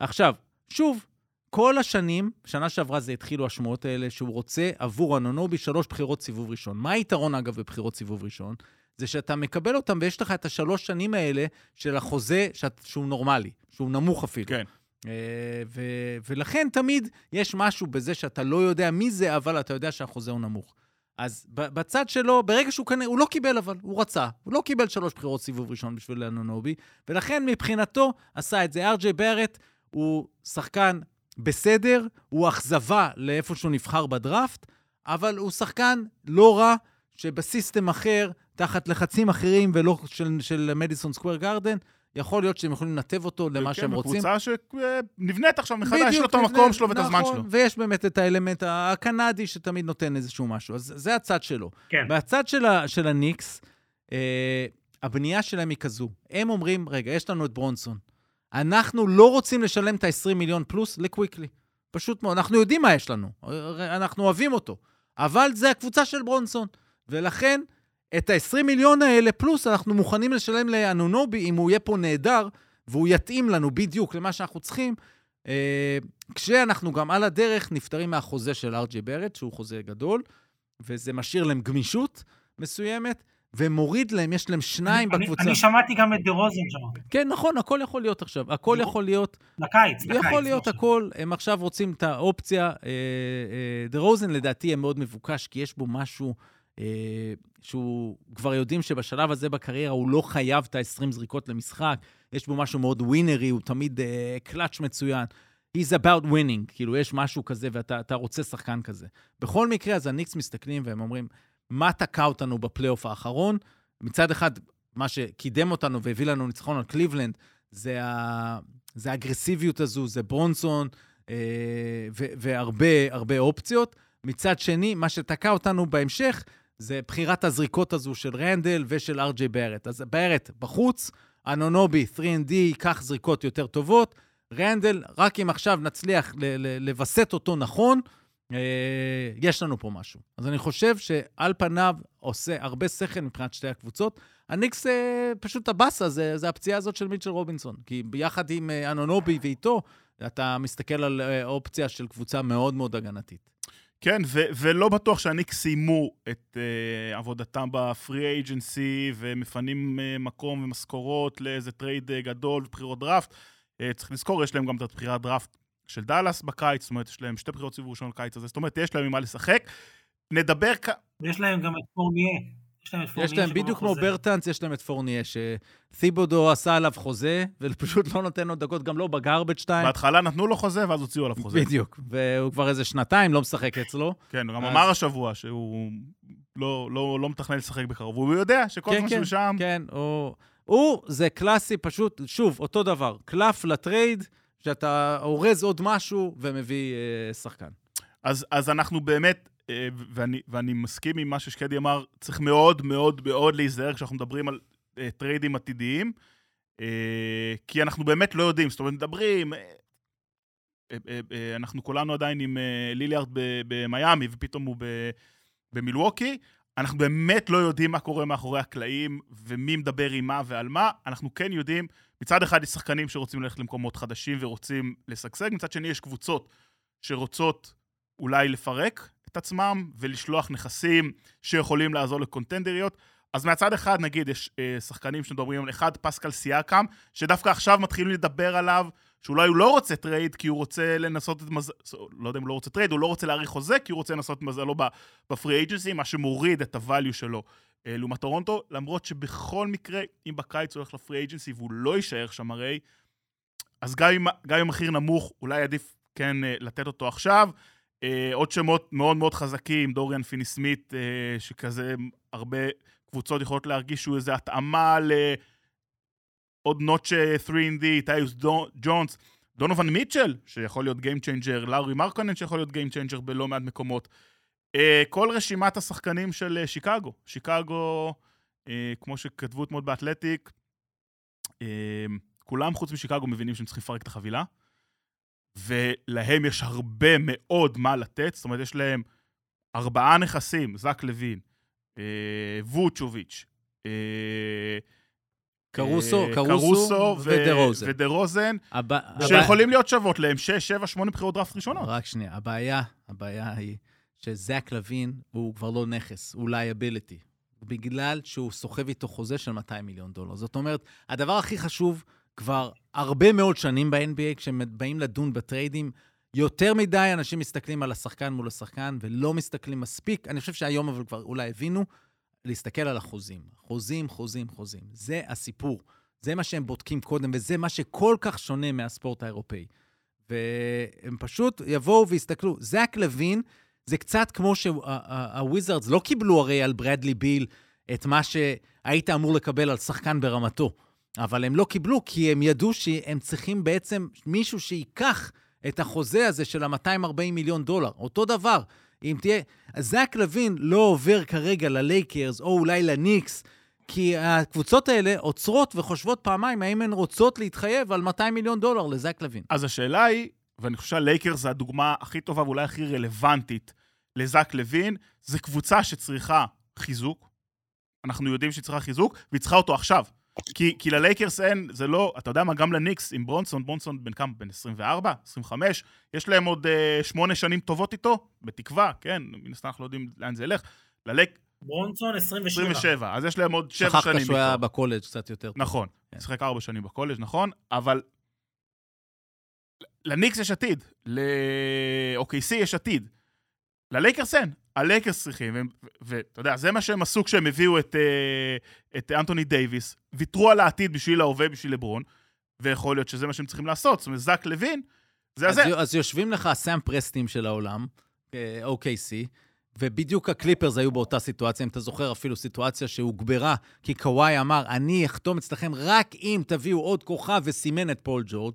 עכשיו, שוב, כל השנים, שנה שעברה זה התחילו השמועות האלה, שהוא רוצה עבור אנונובי שלוש בחירות סיבוב ראשון. מה היתרון, אגב, בבחירות סיבוב ראשון? זה שאתה מקבל אותם ויש לך את השלוש שנים האלה של החוזה שאת, שהוא נורמלי, שהוא נמוך אפילו. כן. Uh, ו- ולכן תמיד יש משהו בזה שאתה לא יודע מי זה, אבל אתה יודע שהחוזה הוא נמוך. אז בצד שלו, ברגע שהוא כנראה, הוא לא קיבל אבל, הוא רצה. הוא לא קיבל שלוש בחירות סיבוב ראשון בשביל אנונובי, ולכן מבחינתו עשה את זה. ארג'י ברט הוא שחקן בסדר, הוא אכזבה לאיפה שהוא נבחר בדראפט, אבל הוא שחקן לא רע, שבסיסטם אחר, תחת לחצים אחרים ולא של, של מדיסון סקוויר גרדן, יכול להיות שהם יכולים לנתב אותו למה שהם רוצים. כן, קבוצה שנבנית עכשיו מחדש, יש לו את המקום שלו ואת הזמן נכון, שלו. ויש באמת את האלמנט הקנדי שתמיד נותן איזשהו משהו. אז זה הצד שלו. כן. והצד של, ה, של הניקס, אה, הבנייה שלהם היא כזו. הם אומרים, רגע, יש לנו את ברונסון. אנחנו לא רוצים לשלם את ה-20 מיליון פלוס לקוויקלי. פשוט מאוד, אנחנו יודעים מה יש לנו, אנחנו אוהבים אותו. אבל זה הקבוצה של ברונסון. ולכן, את ה-20 מיליון האלה, פלוס אנחנו מוכנים לשלם לאנונובי אם הוא יהיה פה נהדר, והוא יתאים לנו בדיוק למה שאנחנו צריכים, אה, כשאנחנו גם על הדרך נפטרים מהחוזה של ארג'י ברט, שהוא חוזה גדול, וזה משאיר להם גמישות מסוימת, ומוריד להם, יש להם שניים אני, בקבוצה. אני שמעתי גם את דה רוזן שם. כן, נכון, הכל יכול להיות עכשיו. הכל יכול להיות... לקיץ, לקיץ. יכול להיות הכל. הם עכשיו רוצים את האופציה. דה רוזן, לדעתי, יהיה מאוד מבוקש, כי יש בו משהו... אה, שהוא כבר יודעים שבשלב הזה בקריירה הוא לא חייב את ה-20 זריקות למשחק, יש בו משהו מאוד ווינרי, הוא תמיד קלאץ' מצוין. He's about winning, כאילו יש משהו כזה ואתה רוצה שחקן כזה. בכל מקרה, אז הניקס מסתכלים והם אומרים, מה תקע אותנו בפלייאוף האחרון? מצד אחד, מה שקידם אותנו והביא לנו ניצחון על קליבלנד, זה, ה... זה האגרסיביות הזו, זה ברונסון אה, ו- והרבה הרבה אופציות. מצד שני, מה שתקע אותנו בהמשך זה בחירת הזריקות הזו של רנדל ושל ארג'י ברט. אז ברט בחוץ, אנונובי, 3&D, ייקח זריקות יותר טובות. רנדל, רק אם עכשיו נצליח לווסת אותו נכון, אה, יש לנו פה משהו. אז אני חושב שעל פניו עושה הרבה שכל מבחינת שתי הקבוצות. הניקס אה, פשוט הבאסה, זה, זה הפציעה הזאת של מיטשל רובינסון. כי ביחד עם אה, אנונובי ואיתו, אתה מסתכל על אה, אופציה של קבוצה מאוד מאוד הגנתית. כן, ו- ולא בטוח שהניקס סיימו את אה, עבודתם ב free agency ומפנים אה, מקום ומשכורות לאיזה טרייד אה, גדול ובחירות דראפט. אה, צריך לזכור, יש להם גם את הבחירת דראפט של דאלאס בקיץ, זאת אומרת, יש להם שתי בחירות סיבוב ראשון בקיץ הזה, זאת אומרת, יש להם ממה לשחק. נדבר כ... ויש להם גם את פורניה. יש להם את פורניה יש להם בדיוק כמו. ברטנס, יש להם את פורניה, שתיבודו עשה עליו חוזה, ופשוט לא נותן לו דקות, גם לא בגרבג' 2. בהתחלה נתנו לו חוזה, ואז הוציאו עליו חוזה. בדיוק, והוא כבר איזה שנתיים לא משחק אצלו. כן, הוא גם אז- אמר השבוע שהוא לא, לא, לא מתכנן לשחק בקרוב, והוא יודע שכל כן, זמן כן, שהוא שם, כן, הוא... הוא, זה קלאסי פשוט, שוב, אותו דבר, קלף לטרייד, שאתה אורז עוד משהו ומביא אה, שחקן. אז, אז אנחנו באמת, ואני, ואני מסכים עם מה ששקדי אמר, צריך מאוד מאוד מאוד להיזהר כשאנחנו מדברים על אה, טריידים עתידיים, אה, כי אנחנו באמת לא יודעים, זאת אומרת, מדברים, אה, אה, אה, אה, אנחנו כולנו עדיין עם אה, ליליארד במיאמי, ופתאום הוא במילווקי, אנחנו באמת לא יודעים מה קורה מאחורי הקלעים, ומי מדבר עם מה ועל מה, אנחנו כן יודעים, מצד אחד יש שחקנים שרוצים ללכת למקומות חדשים ורוצים לשגשג, מצד שני יש קבוצות שרוצות אולי לפרק את עצמם ולשלוח נכסים שיכולים לעזור לקונטנדריות. אז מהצד אחד, נגיד, יש אה, שחקנים שמדברים על אחד, פסקל סיאקם, שדווקא עכשיו מתחילים לדבר עליו, שאולי הוא לא רוצה טרייד, כי הוא רוצה לנסות את מזל... לא יודע אם הוא לא רוצה טרייד, הוא לא רוצה להאריך חוזה, כי הוא רוצה לנסות את מזלו ב free agency, מה שמוריד את ה value שלו. אה, לעומת טורונטו, למרות שבכל מקרה, אם בקיץ הוא הולך ל free agency והוא לא יישאר שם הרי, אז גם אם, גם אם מחיר נמוך, אולי עדיף כן אה, לתת אותו עכשיו. אה, עוד שמות מאוד מאוד חזקים, דוריאן פיני סמית, אה, שכזה הרבה קבוצות יכולות להרגיש שהוא איזו התאמה לעוד נוטשה 3&D, טייאוס דו- ג'ונס, דונובן מיטשל, שיכול להיות Game Changer, לאורי מרקונן, שיכול להיות Game Changer בלא מעט מקומות. אה, כל רשימת השחקנים של אה, שיקגו. שיקגו, אה, כמו שכתבו אתמול באתלטיק, אה, כולם חוץ משיקגו מבינים שהם צריכים לפרק את החבילה, ולהם יש הרבה מאוד מה לתת, זאת אומרת, יש להם ארבעה נכסים, זק לוין, אה, ווצ'וביץ', אה, קרוסו, אה, קרוסו ו- ודה-רוזן. ודה-רוזן, הבע- הבע- שיכולים להיות שוות להם 6, 7, 8 בחירות דראפט ראשונות. רק שנייה, הבעיה, הבעיה היא שזאק לוין הוא כבר לא נכס, הוא liability. בגלל שהוא סוחב איתו חוזה של 200 מיליון דולר. זאת אומרת, הדבר הכי חשוב כבר הרבה מאוד שנים ב-NBA, כשהם באים לדון בטריידים, יותר מדי אנשים מסתכלים על השחקן מול השחקן ולא מסתכלים מספיק. אני חושב שהיום אבל כבר אולי הבינו, להסתכל על החוזים. חוזים, חוזים, חוזים. זה הסיפור. זה מה שהם בודקים קודם, וזה מה שכל כך שונה מהספורט האירופאי. והם פשוט יבואו ויסתכלו. זאק לוין, זה קצת כמו שהוויזרדס לא קיבלו הרי על ברדלי ביל את מה שהיית אמור לקבל על שחקן ברמתו. אבל הם לא קיבלו, כי הם ידעו שהם צריכים בעצם מישהו שייקח את החוזה הזה של ה-240 מיליון דולר. אותו דבר, אם תהיה... זאק לוין לא עובר כרגע ללייקרס, או אולי לניקס, כי הקבוצות האלה עוצרות וחושבות פעמיים האם הן רוצות להתחייב על 200 מיליון דולר לזאק לוין. אז השאלה היא, ואני חושב שהלייקרס זה הדוגמה הכי טובה ואולי הכי רלוונטית לזק לוין, זו קבוצה שצריכה חיזוק. אנחנו יודעים שהיא צריכה חיזוק, והיא צריכה אותו עכשיו. כי, כי ללייקרס אין, זה לא, אתה יודע מה, גם לניקס עם ברונסון, ברונסון בן כמה? בן 24? 25? יש להם עוד אה, שמונה שנים טובות איתו, בתקווה, כן, מן הסתם אנחנו לא יודעים לאן זה ילך. לליק, ברונסון 27. 27, אז יש להם עוד שבע שכחת שנים שהוא היה. בקולג' קצת יותר. נכון, כן. שיחק ארבע שנים בקולג', נכון, אבל לניקס יש עתיד, ל-OKC יש עתיד, ללייקרס אין. הלייקרס צריכים, ואתה יודע, זה מה שהם עשו כשהם הביאו את, אה, את אנטוני דייוויס, ויתרו על העתיד בשביל ההווה, בשביל לברון, ויכול להיות שזה מה שהם צריכים לעשות. זאת אומרת, זק לוין, זה אז. יו- אז יושבים לך הסאם פרסטים של העולם, אה, OKC, ובדיוק הקליפרס היו באותה סיטואציה, אם אתה זוכר אפילו סיטואציה שהוגברה, כי קוואי אמר, אני אחתום אצלכם רק אם תביאו עוד כוכב וסימן את פול ג'ורג'.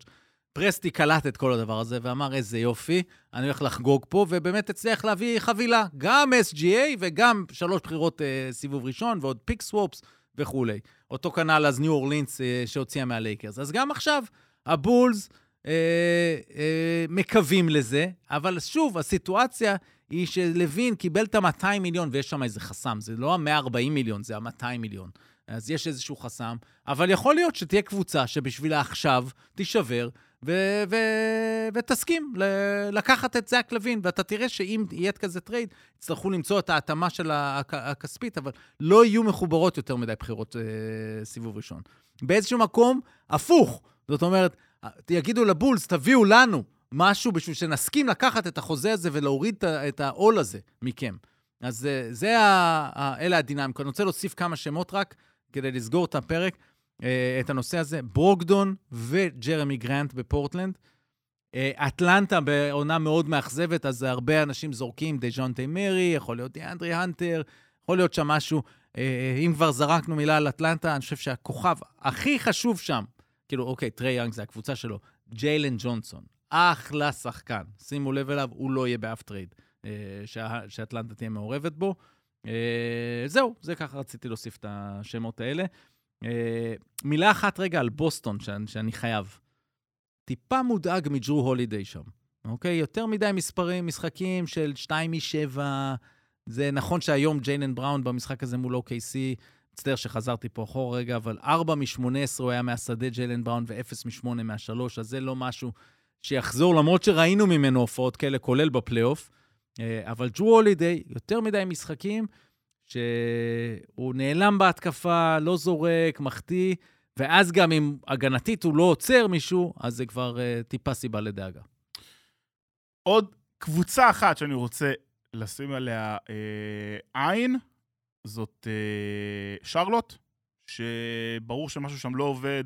פרסטי קלט את כל הדבר הזה ואמר, איזה יופי, אני הולך לחגוג פה, ובאמת הצליח להביא חבילה, גם SGA וגם שלוש בחירות אה, סיבוב ראשון, ועוד פיק סוופס וכולי. אותו כנ"ל אז ניו אורלינס אה, שהוציאה מהלייקרס. אז גם עכשיו, הבולס אה, אה, מקווים לזה, אבל שוב, הסיטואציה היא שלוין קיבל את ה-200 מיליון, ויש שם איזה חסם, זה לא ה-140 מיליון, זה ה-200 מיליון. אז יש איזשהו חסם, אבל יכול להיות שתהיה קבוצה שבשבילה עכשיו תישבר ו- ו- ותסכים ל- לקחת את זאק לוין, ואתה תראה שאם יהיה כזה טרייד, יצטרכו למצוא את ההתאמה של הכ- הכספית, אבל לא יהיו מחוברות יותר מדי בחירות אה, סיבוב ראשון. באיזשהו מקום, הפוך. זאת אומרת, יגידו לבולס, תביאו לנו משהו בשביל שנסכים לקחת את החוזה הזה ולהוריד את העול הזה מכם. אז אה, זה, ה, ה, אלה הדינמיקות. אני רוצה להוסיף כמה שמות רק כדי לסגור את הפרק, את הנושא הזה. ברוגדון וג'רמי גרנט בפורטלנד. אה, אטלנטה בעונה מאוד מאכזבת, אז הרבה אנשים זורקים דיג'ונטי מרי, יכול להיות דיאנדרה הנטר, יכול להיות שם משהו. אה, אם כבר זרקנו מילה על אטלנטה, אני חושב שהכוכב הכי חשוב שם, כאילו, אוקיי, טרי יאנג זה הקבוצה שלו, ג'יילן ג'ונסון, אחלה שחקן. שימו לב אליו, הוא לא יהיה באף trade אה, שאטלנטה תהיה מעורבת בו. אה, זהו, זה ככה רציתי להוסיף את השמות האלה. אה, מילה אחת רגע על בוסטון, שאני, שאני חייב. טיפה מודאג מג'רו הולידיי שם, אוקיי? יותר מדי מספרים, משחקים של 2 מ-7. זה נכון שהיום ג'יילן בראון במשחק הזה מול OKC, מצטער שחזרתי פה אחורה רגע, אבל 4 מ-18 הוא היה מהשדה ג'יילן בראון ו-0 מ-8 מה-3, אז זה לא משהו שיחזור, למרות שראינו ממנו הופעות כאלה, כולל בפלייאוף. אה, אבל ג'רו הולידיי, יותר מדי משחקים, שהוא נעלם בהתקפה, לא זורק, מחטיא, ואז גם אם הגנתית הוא לא עוצר מישהו, אז זה כבר uh, טיפה סיבה לדאגה. עוד קבוצה אחת שאני רוצה לשים עליה אה, עין, זאת אה, שרלוט, שברור שמשהו שם לא עובד,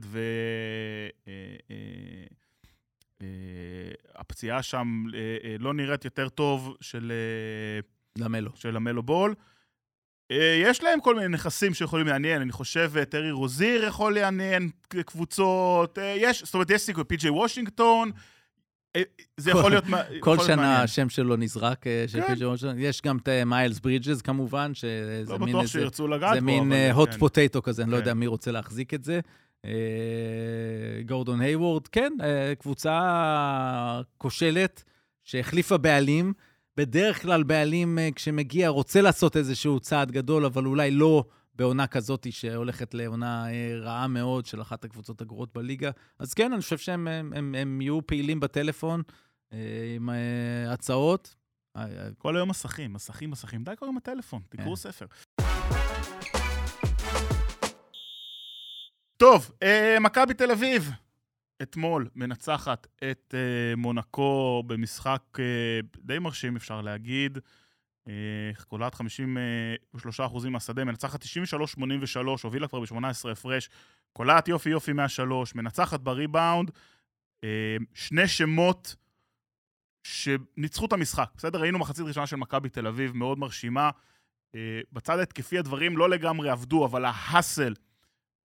והפציעה אה, אה, שם אה, אה, לא נראית יותר טוב של, אה, למלו. של למלו בול. אה, יש להם כל מיני נכסים שיכולים לעניין, אני חושב אה, טרי רוזיר יכול לעניין קבוצות, אה, יש, זאת אומרת, יש סיכוי, פי.ג'יי וושינגטון, זה יכול להיות יכול כל שנה מעניין. השם שלו נזרק, של כן. פי.ג'י וושינגטון. יש גם את מיילס ברידג'ס כמובן, שזה לא מין בטוח איזה... שירצו לגעת זה בו, מין אבל hot כן. potato כזה, אני לא כן. יודע מי רוצה להחזיק את זה. גורדון היוורד, כן, קבוצה כושלת שהחליפה בעלים. בדרך כלל בעלים, אה, כשמגיע, רוצה לעשות איזשהו צעד גדול, אבל אולי לא בעונה כזאת שהולכת לעונה אה, רעה מאוד של אחת הקבוצות הגרועות בליגה. אז כן, אני חושב שהם הם, הם, הם יהיו פעילים בטלפון אה, עם הצעות. כל היום מסכים, מסכים, מסכים. די כל היום הטלפון, תקראו. ספר. טוב, מכבי תל אביב, אתמול מנצחת את אה, מונקו במשחק אה, די מרשים, אפשר להגיד. אה, קולעת 53% מהשדה, מנצחת 93-83, הובילה כבר ב-18 הפרש, קולעת יופי יופי מהשלוש, מנצחת בריבאונד. אה, שני שמות שניצחו את המשחק, בסדר? ראינו מחצית ראשונה של מכבי תל אביב, מאוד מרשימה. אה, בצד ההתקפי הדברים לא לגמרי עבדו, אבל ההאסל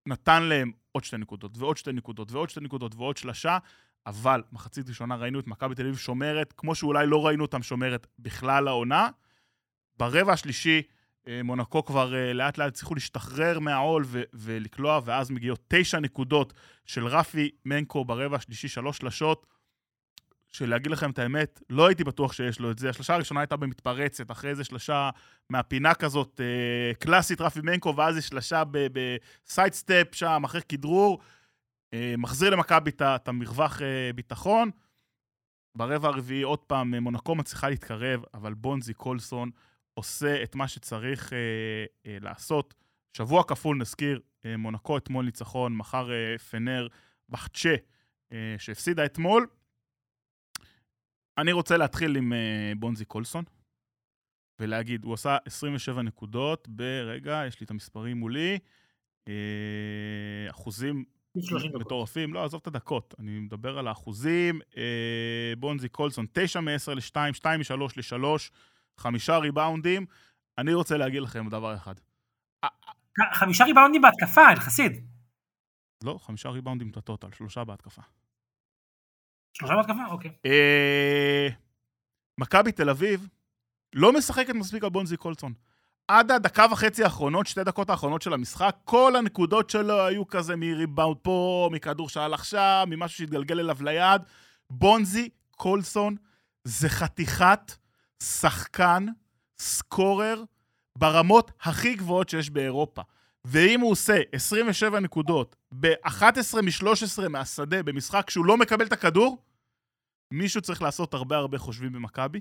נתן להם עוד שתי נקודות, ועוד שתי נקודות, ועוד שתי נקודות, ועוד שלושה, אבל מחצית ראשונה ראינו את מכבי תל אביב שומרת, כמו שאולי לא ראינו אותם שומרת בכלל העונה. ברבע השלישי, אה, מונקו כבר אה, לאט לאט הצליחו להשתחרר מהעול ו- ולקלוע, ואז מגיעות תשע נקודות של רפי מנקו ברבע השלישי, שלוש שלשות. שלהגיד לכם את האמת, לא הייתי בטוח שיש לו את זה. השלושה הראשונה הייתה במתפרצת, אחרי זה שלושה מהפינה כזאת אה, קלאסית, רפי מנקו, ואז יש שלושה ב sidestep שם, אחרי כדרור. אה, מחזיר למכבי את המרווח אה, ביטחון. ברבע הרביעי עוד פעם אה, מונקו מצליחה להתקרב, אבל בונזי קולסון עושה את מה שצריך אה, אה, לעשות. שבוע כפול נזכיר, אה, מונקו אתמול ניצחון, מחר אה, פנרבחצ'ה אה, שהפסידה אתמול. אני רוצה להתחיל עם אה, בונזי קולסון, ולהגיד, הוא עשה 27 נקודות ברגע, יש לי את המספרים מולי, אה, אחוזים 30 דקות. מטורפים, לא, עזוב את הדקות, אני מדבר על האחוזים. אה, בונזי קולסון, 9 מ-10 ל-2, 2 מ-3 ל-3, חמישה ריבאונדים. אני רוצה להגיד לכם דבר אחד. חמישה ריבאונדים בהתקפה, אל חסיד. לא, חמישה ריבאונדים את הטוטל, שלושה בהתקפה. שלושה בהתקפה? אוקיי. אה, מכבי תל אביב לא משחקת מספיק על בונזי קולסון. עד הדקה וחצי האחרונות, שתי דקות האחרונות של המשחק, כל הנקודות שלו היו כזה מריבאונד פה, מכדור שהלך שם, ממשהו שהתגלגל אליו ליד. בונזי קולסון זה חתיכת שחקן, סקורר, ברמות הכי גבוהות שיש באירופה. ואם הוא עושה 27 נקודות ב-11 מ-13 מהשדה במשחק שהוא לא מקבל את הכדור, מישהו צריך לעשות הרבה הרבה חושבים במכבי,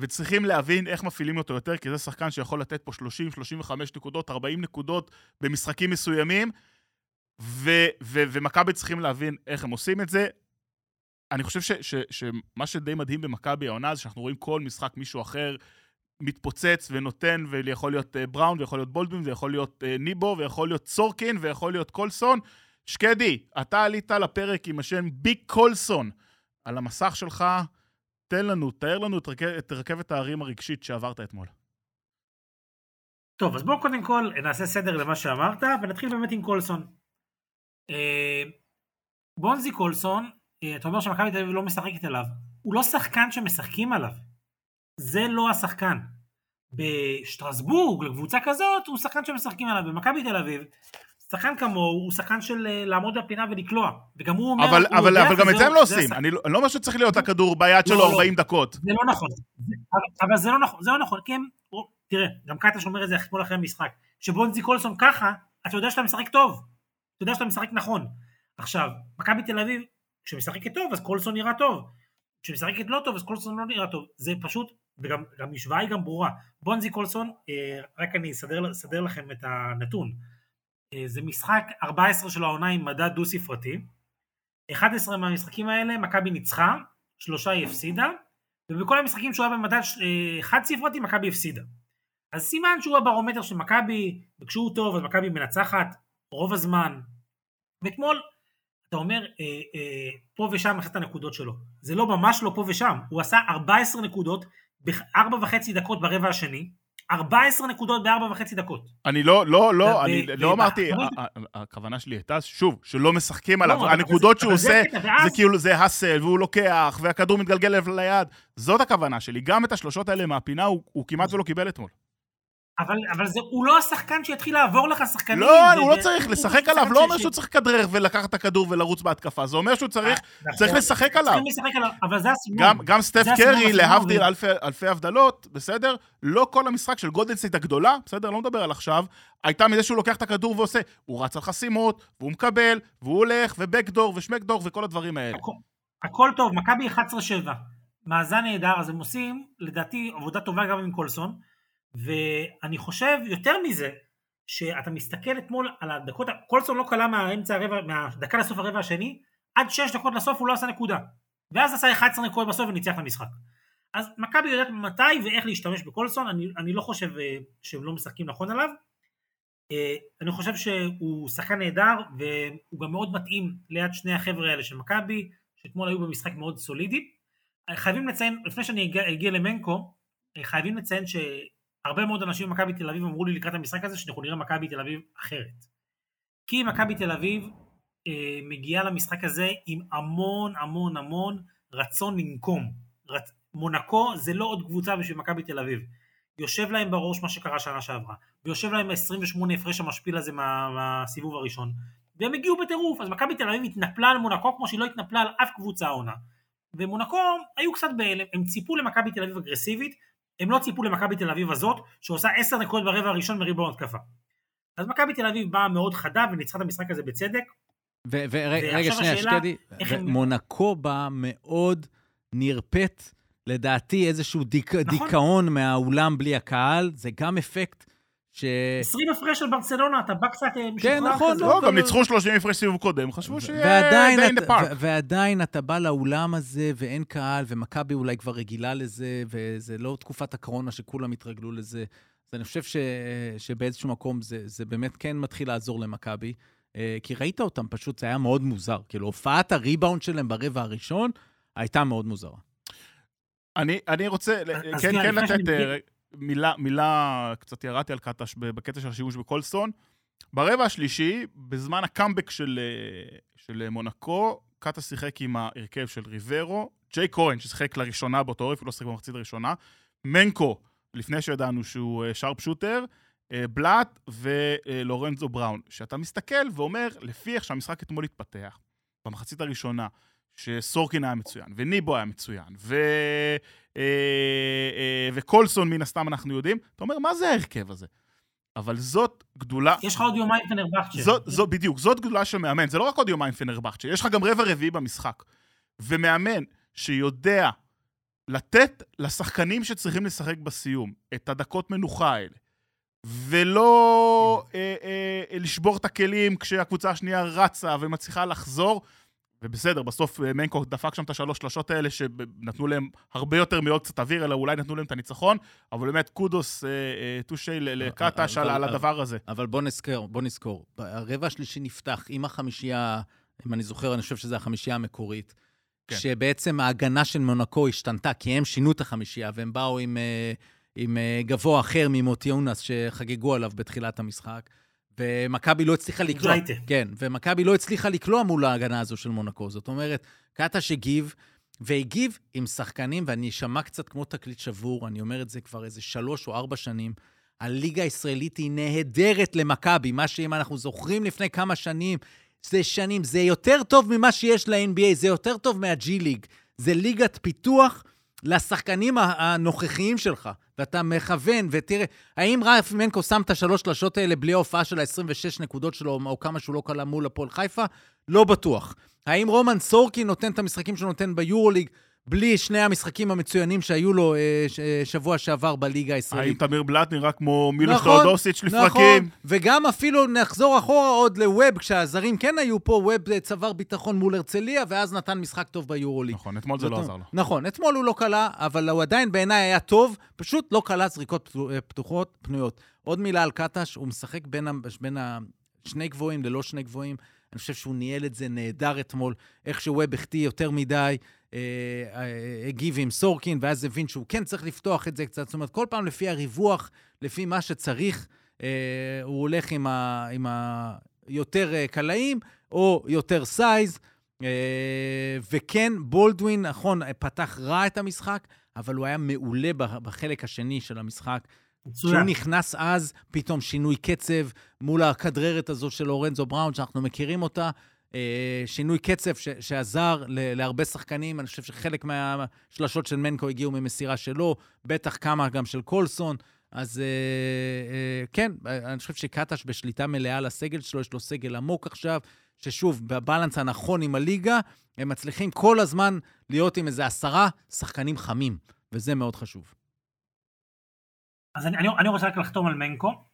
וצריכים להבין איך מפעילים אותו יותר, כי זה שחקן שיכול לתת פה 30, 35 נקודות, 40 נקודות במשחקים מסוימים, ו- ו- ומכבי צריכים להבין איך הם עושים את זה. אני חושב ש, ש, שמה שדי מדהים במכבי העונה זה שאנחנו רואים כל משחק מישהו אחר מתפוצץ ונותן, ויכול להיות uh, בראון, ויכול להיות בולדווין, ויכול להיות uh, ניבו, ויכול להיות סורקין, ויכול להיות קולסון. שקדי, אתה עלית לפרק עם השם ביג קולסון על המסך שלך, תן לנו, תאר לנו את, רכב, את רכבת ההרים הרגשית שעברת אתמול. טוב, אז בואו קודם כל נעשה סדר למה שאמרת, ונתחיל באמת עם קולסון. אה, בונזי קולסון, אה, אתה אומר שמכבי תל אביב לא משחקת עליו, הוא לא שחקן שמשחקים עליו. זה לא השחקן. בשטרסבורג, לקבוצה כזאת, הוא שחקן שמשחקים עליו. במכבי תל אביב, שחקן כמוהו הוא שחקן של אה, לעמוד בפינה ולקלוע. וגם הוא אומר... אבל, הוא אבל, אבל גם את זה הם לא עושים. אני לא אני לא אומר שצריך להיות הכדור ביד שלו לא, לא. 40 דקות. זה לא נכון. זה- אבל- אבל זה לא נכון, זה לא נכון, כי הם... תראה, גם קטש אומר את זה אתמול אחרי המשחק. שבונזי קולסון ככה, אתה יודע שאתה משחק טוב. אתה יודע שאתה משחק נכון. עכשיו, מכבי תל אביב, כשמשחקת טוב, אז קולסון נראה טוב. כשמשחקת לא טוב, אז קולסון לא נראה טוב. זה פשוט, וגם גם המשוואה היא גם ברורה. בונזי קולסון, אה, רק אני אסדר, אסדר לכם את הנתון. אה, זה משחק 14 של העונה עם מדד דו-ספרתי. 11 מהמשחקים האלה מכבי ניצחה, שלושה היא הפסידה, ובכל המשחקים שהוא היה במדד אה, חד ספרתי מכבי הפסידה. אז סימן שהוא הברומטר של מכבי, וכשהוא טוב אז מכבי מנצחת רוב הזמן. ואתמול אתה אומר אה, אה, פה ושם אחת הנקודות שלו. זה לא ממש לא פה ושם, הוא עשה 14 נקודות בארבע וחצי דקות ברבע השני, 14 נקודות בארבע וחצי דקות. אני לא, לא, לא, אני לא אמרתי, אבל- ה- ה- הכוונה שלי הייתה, שוב, שלא משחקים עליו. לא, אבל הנקודות שהוא עושה, זה כאילו, זה האסל, והוא לוקח, והכדור מתגלגל ליד. זאת הכוונה שלי. גם את השלושות האלה מהפינה הוא כמעט ולא קיבל אתמול. אבל, אבל זה, הוא לא השחקן שיתחיל לעבור לך שחקנים. לא, ו- הוא לא ו- צריך, לשחק עליו לא אומר שהוא צריך לכדרר ולקחת את הכדור ולרוץ בהתקפה. זה אומר שהוא צריך נכון, צריך לשחק עליו. צריכים לשחק עליו, אבל זה הסגנון. גם, גם סטף זה קרי, להבדיל ו- אלפי, אלפי הבדלות, בסדר? לא כל המשחק של גולדן סטייט הגדולה, בסדר? לא מדבר על עכשיו, הייתה מזה שהוא לוקח את הכדור ועושה. הוא רץ על חסימות, והוא מקבל, והוא הולך, ובכדרור, ושמכדרור, וכל הדברים האלה. הכל- הכל טוב, מכבי 11-7. מאזן נהדר, אז הם עושים, לדעתי, עבודה טובה גם עם קולסון. ואני חושב, יותר מזה, שאתה מסתכל אתמול על הדקות, קולסון לא קלה מהאמצע הרבע, מהדקה לסוף הרבע השני, עד 6 דקות לסוף הוא לא עשה נקודה. ואז עשה 11 נקודות בסוף וניצח את המשחק. אז מכבי יודעת מתי ואיך להשתמש בקולסון, אני, אני לא חושב אה, שהם לא משחקים נכון עליו. אה, אני חושב שהוא שחקן נהדר, והוא גם מאוד מתאים ליד שני החבר'ה האלה של מכבי, שאתמול היו במשחק מאוד סולידי. חייבים לציין, לפני שאני אגיע, אגיע למנקו, אה, חייבים לציין שהרבה מאוד אנשים במכבי תל אביב אמרו לי לקראת המשחק הזה שאנחנו נראה מכבי תל אביב אחרת. כי מכבי תל אביב אה, מגיעה למשחק הזה עם המון המון המון רצון לנקום. רצ... מונקו זה לא עוד קבוצה בשביל מכבי תל אביב. יושב להם בראש מה שקרה שנה שעברה, ויושב להם 28 הפרש המשפיל הזה מה, מהסיבוב הראשון, והם הגיעו בטירוף, אז מכבי תל אביב התנפלה על מונקו כמו שהיא לא התנפלה על אף קבוצה העונה. ומונקו היו קצת בהלם, הם ציפו למכבי תל אביב אגרסיבית, הם לא ציפו למכבי תל אביב הזאת, שעושה 10 נקודות ברבע הראשון מריבון התקפה. אז מכבי תל אביב באה מאוד חדה וניצחה את המשחק הזה בצדק. ורגע, שנייה, שקדי, מונקו באה מאוד נרפאת, לדעתי איזשהו דיק, נכון. דיכאון מהאולם בלי הקהל, זה גם אפקט ש... 20 הפרש של ברצלונה, אתה בא קצת אה, משוחרר נכון, כזה. לא, לא, גם לא. ניצחו 30 הפרש סיבוב קודם, חשבו שיהיה ועדיין, די park. ו- ועדיין אתה בא לאולם הזה ואין קהל, ומכבי אולי כבר רגילה לזה, וזה לא תקופת הקורונה שכולם התרגלו לזה. אז אני חושב ש, שבאיזשהו מקום זה, זה באמת כן מתחיל לעזור למכבי, אה, כי ראית אותם פשוט, זה היה מאוד מוזר. כאילו, הופעת הריבאונד שלהם ברבע הראשון הייתה מאוד מוזרה. אני, אני רוצה, אז כן, כן לתת אה, מילה, מילה, קצת ירדתי על קטש בקטע של השימוש בקולסטון. ברבע השלישי, בזמן הקאמבק של, אה, של מונקו, קטש שיחק עם ההרכב של ריברו, ג'יי כהן, ששיחק לראשונה באותו עורף, הוא לא שיחק במחצית הראשונה, מנקו, לפני שידענו שהוא אה, שרפ שוטר, אה, בלאט ולורנזו בראון. שאתה מסתכל ואומר, לפי איך שהמשחק אתמול התפתח, במחצית הראשונה, שסורקין היה מצוין, וניבו היה מצוין, ו... אה, אה, וקולסון מן הסתם אנחנו יודעים, אתה אומר, מה זה ההרכב הזה? אבל זאת גדולה, יש לך עוד יומיים פנרבכצ'ה. זאת, זאת, בדיוק, זאת גדולה של מאמן, זה לא רק עוד יומיים פנרבכצ'ה, יש לך גם רבע רביעי במשחק. ומאמן שיודע לתת לשחקנים שצריכים לשחק בסיום את הדקות מנוחה האלה, ולא אה, אה, לשבור את הכלים כשהקבוצה השנייה רצה ומצליחה לחזור, ובסדר, בסוף אה, מנקו דפק שם את השלוש שלשות האלה, שנתנו להם הרבה יותר מעוד קצת אוויר, אלא אולי נתנו להם את הניצחון, אבל באמת קודוס, אה, אה, טושי לקטש על, הדבר הזה. אבל בוא נזכור, בוא נזכור. הרבע השלישי נפתח עם החמישייה, אם אני זוכר, אני חושב שזו החמישייה המקורית, כן. שבעצם ההגנה של מונקו השתנתה, כי הם שינו את החמישייה, והם באו עם, עם גבוה אחר ממוטי יונס, שחגגו עליו בתחילת המשחק. ומכבי לא הצליחה לקלוע. כן, ומכבי לא הצליחה לקלוע מול ההגנה הזו של מונקו. זאת אומרת, קטש הגיב, והגיב עם שחקנים, ואני אשמע קצת כמו תקליט שבור, אני אומר את זה כבר איזה שלוש או ארבע שנים. הליגה הישראלית היא נהדרת למכבי, מה שאם אנחנו זוכרים לפני כמה שנים, זה שנים, זה יותר טוב ממה שיש ל-NBA, זה יותר טוב מה-G ליג. זה ליגת פיתוח לשחקנים הנוכחיים שלך. ואתה מכוון, ותראה, האם רף מנקו שם את השלוש שלשות האלה בלי ההופעה של ה-26 נקודות שלו, או כמה שהוא לא קלה מול הפועל חיפה? לא בטוח. האם רומן סורקי נותן את המשחקים שהוא נותן ביורוליג בלי שני המשחקים המצוינים שהיו לו אה, ש, אה, שבוע שעבר בליגה הישראלית. האם תמיר בלאט נראה כמו מילוש נכון, תאודוסיץ' לפרקים? נכון, וגם אפילו נחזור אחורה עוד לווב, כשהזרים כן היו פה, ווב צבר ביטחון מול הרצליה, ואז נתן משחק טוב ביורוליג. נכון, אתמול זה לא עזר לו. נכון, אתמול הוא לא קלע, אבל הוא עדיין בעיניי היה טוב, פשוט לא קלע זריקות אה, פתוחות, פנויות. עוד מילה על קטש, הוא משחק בין, בין השני גבוהים ללא שני גבוהים. אני חושב שהוא ניהל את זה נהדר אתמול, איך שווב החטיא יותר מדי, אה, אה, הגיב עם סורקין, ואז הבין שהוא כן צריך לפתוח את זה קצת. זאת אומרת, כל פעם לפי הריווח, לפי מה שצריך, אה, הוא הולך עם, ה, עם היותר קלעים, או יותר size. וכן, בולדווין, נכון, פתח רע את המשחק, אבל הוא היה מעולה בחלק השני של המשחק. מצוין. שהוא נכנס אז, פתאום שינוי קצב מול הכדררת הזו של לורנזו בראון, שאנחנו מכירים אותה. אה, שינוי קצב ש- שעזר ל- להרבה שחקנים. אני חושב שחלק מהשלשות של מנקו הגיעו ממסירה שלו, בטח כמה גם של קולסון. אז אה, אה, כן, אני חושב שקטש בשליטה מלאה על הסגל שלו, יש לו סגל עמוק עכשיו, ששוב, בבלנס הנכון עם הליגה, הם מצליחים כל הזמן להיות עם איזה עשרה שחקנים חמים, וזה מאוד חשוב. אז אני, אני, רוצה רק לחתום על מנקו.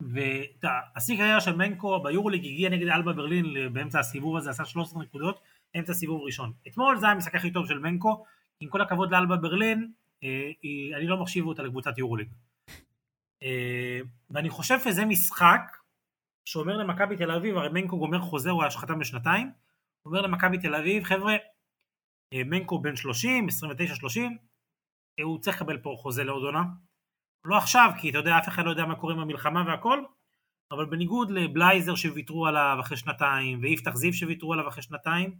והשיא קריירה של מנקו ביורוליג הגיע נגד אלבה ברלין באמצע הסיבוב הזה, עשה 13 נקודות, אמצע סיבוב ראשון. אתמול זה היה המשחק הכי טוב של מנקו, עם כל הכבוד לאלבה ברלין, אה, אני לא מחשיב אותה לקבוצת יורוליג. אה, ואני חושב שזה משחק שאומר למכבי תל אביב, הרי מנקו גומר חוזה, הוא היה חתם בשנתיים, אומר למכבי תל אביב, חבר'ה, אה, מנקו בן 30, 29-30, הוא צריך לקבל פה חוזה לעוד עונה. לא עכשיו, כי אתה יודע, אף אחד לא יודע מה קורה עם המלחמה והכל, אבל בניגוד לבלייזר שוויתרו עליו אחרי שנתיים, ויפתח זיו שוויתרו עליו אחרי שנתיים,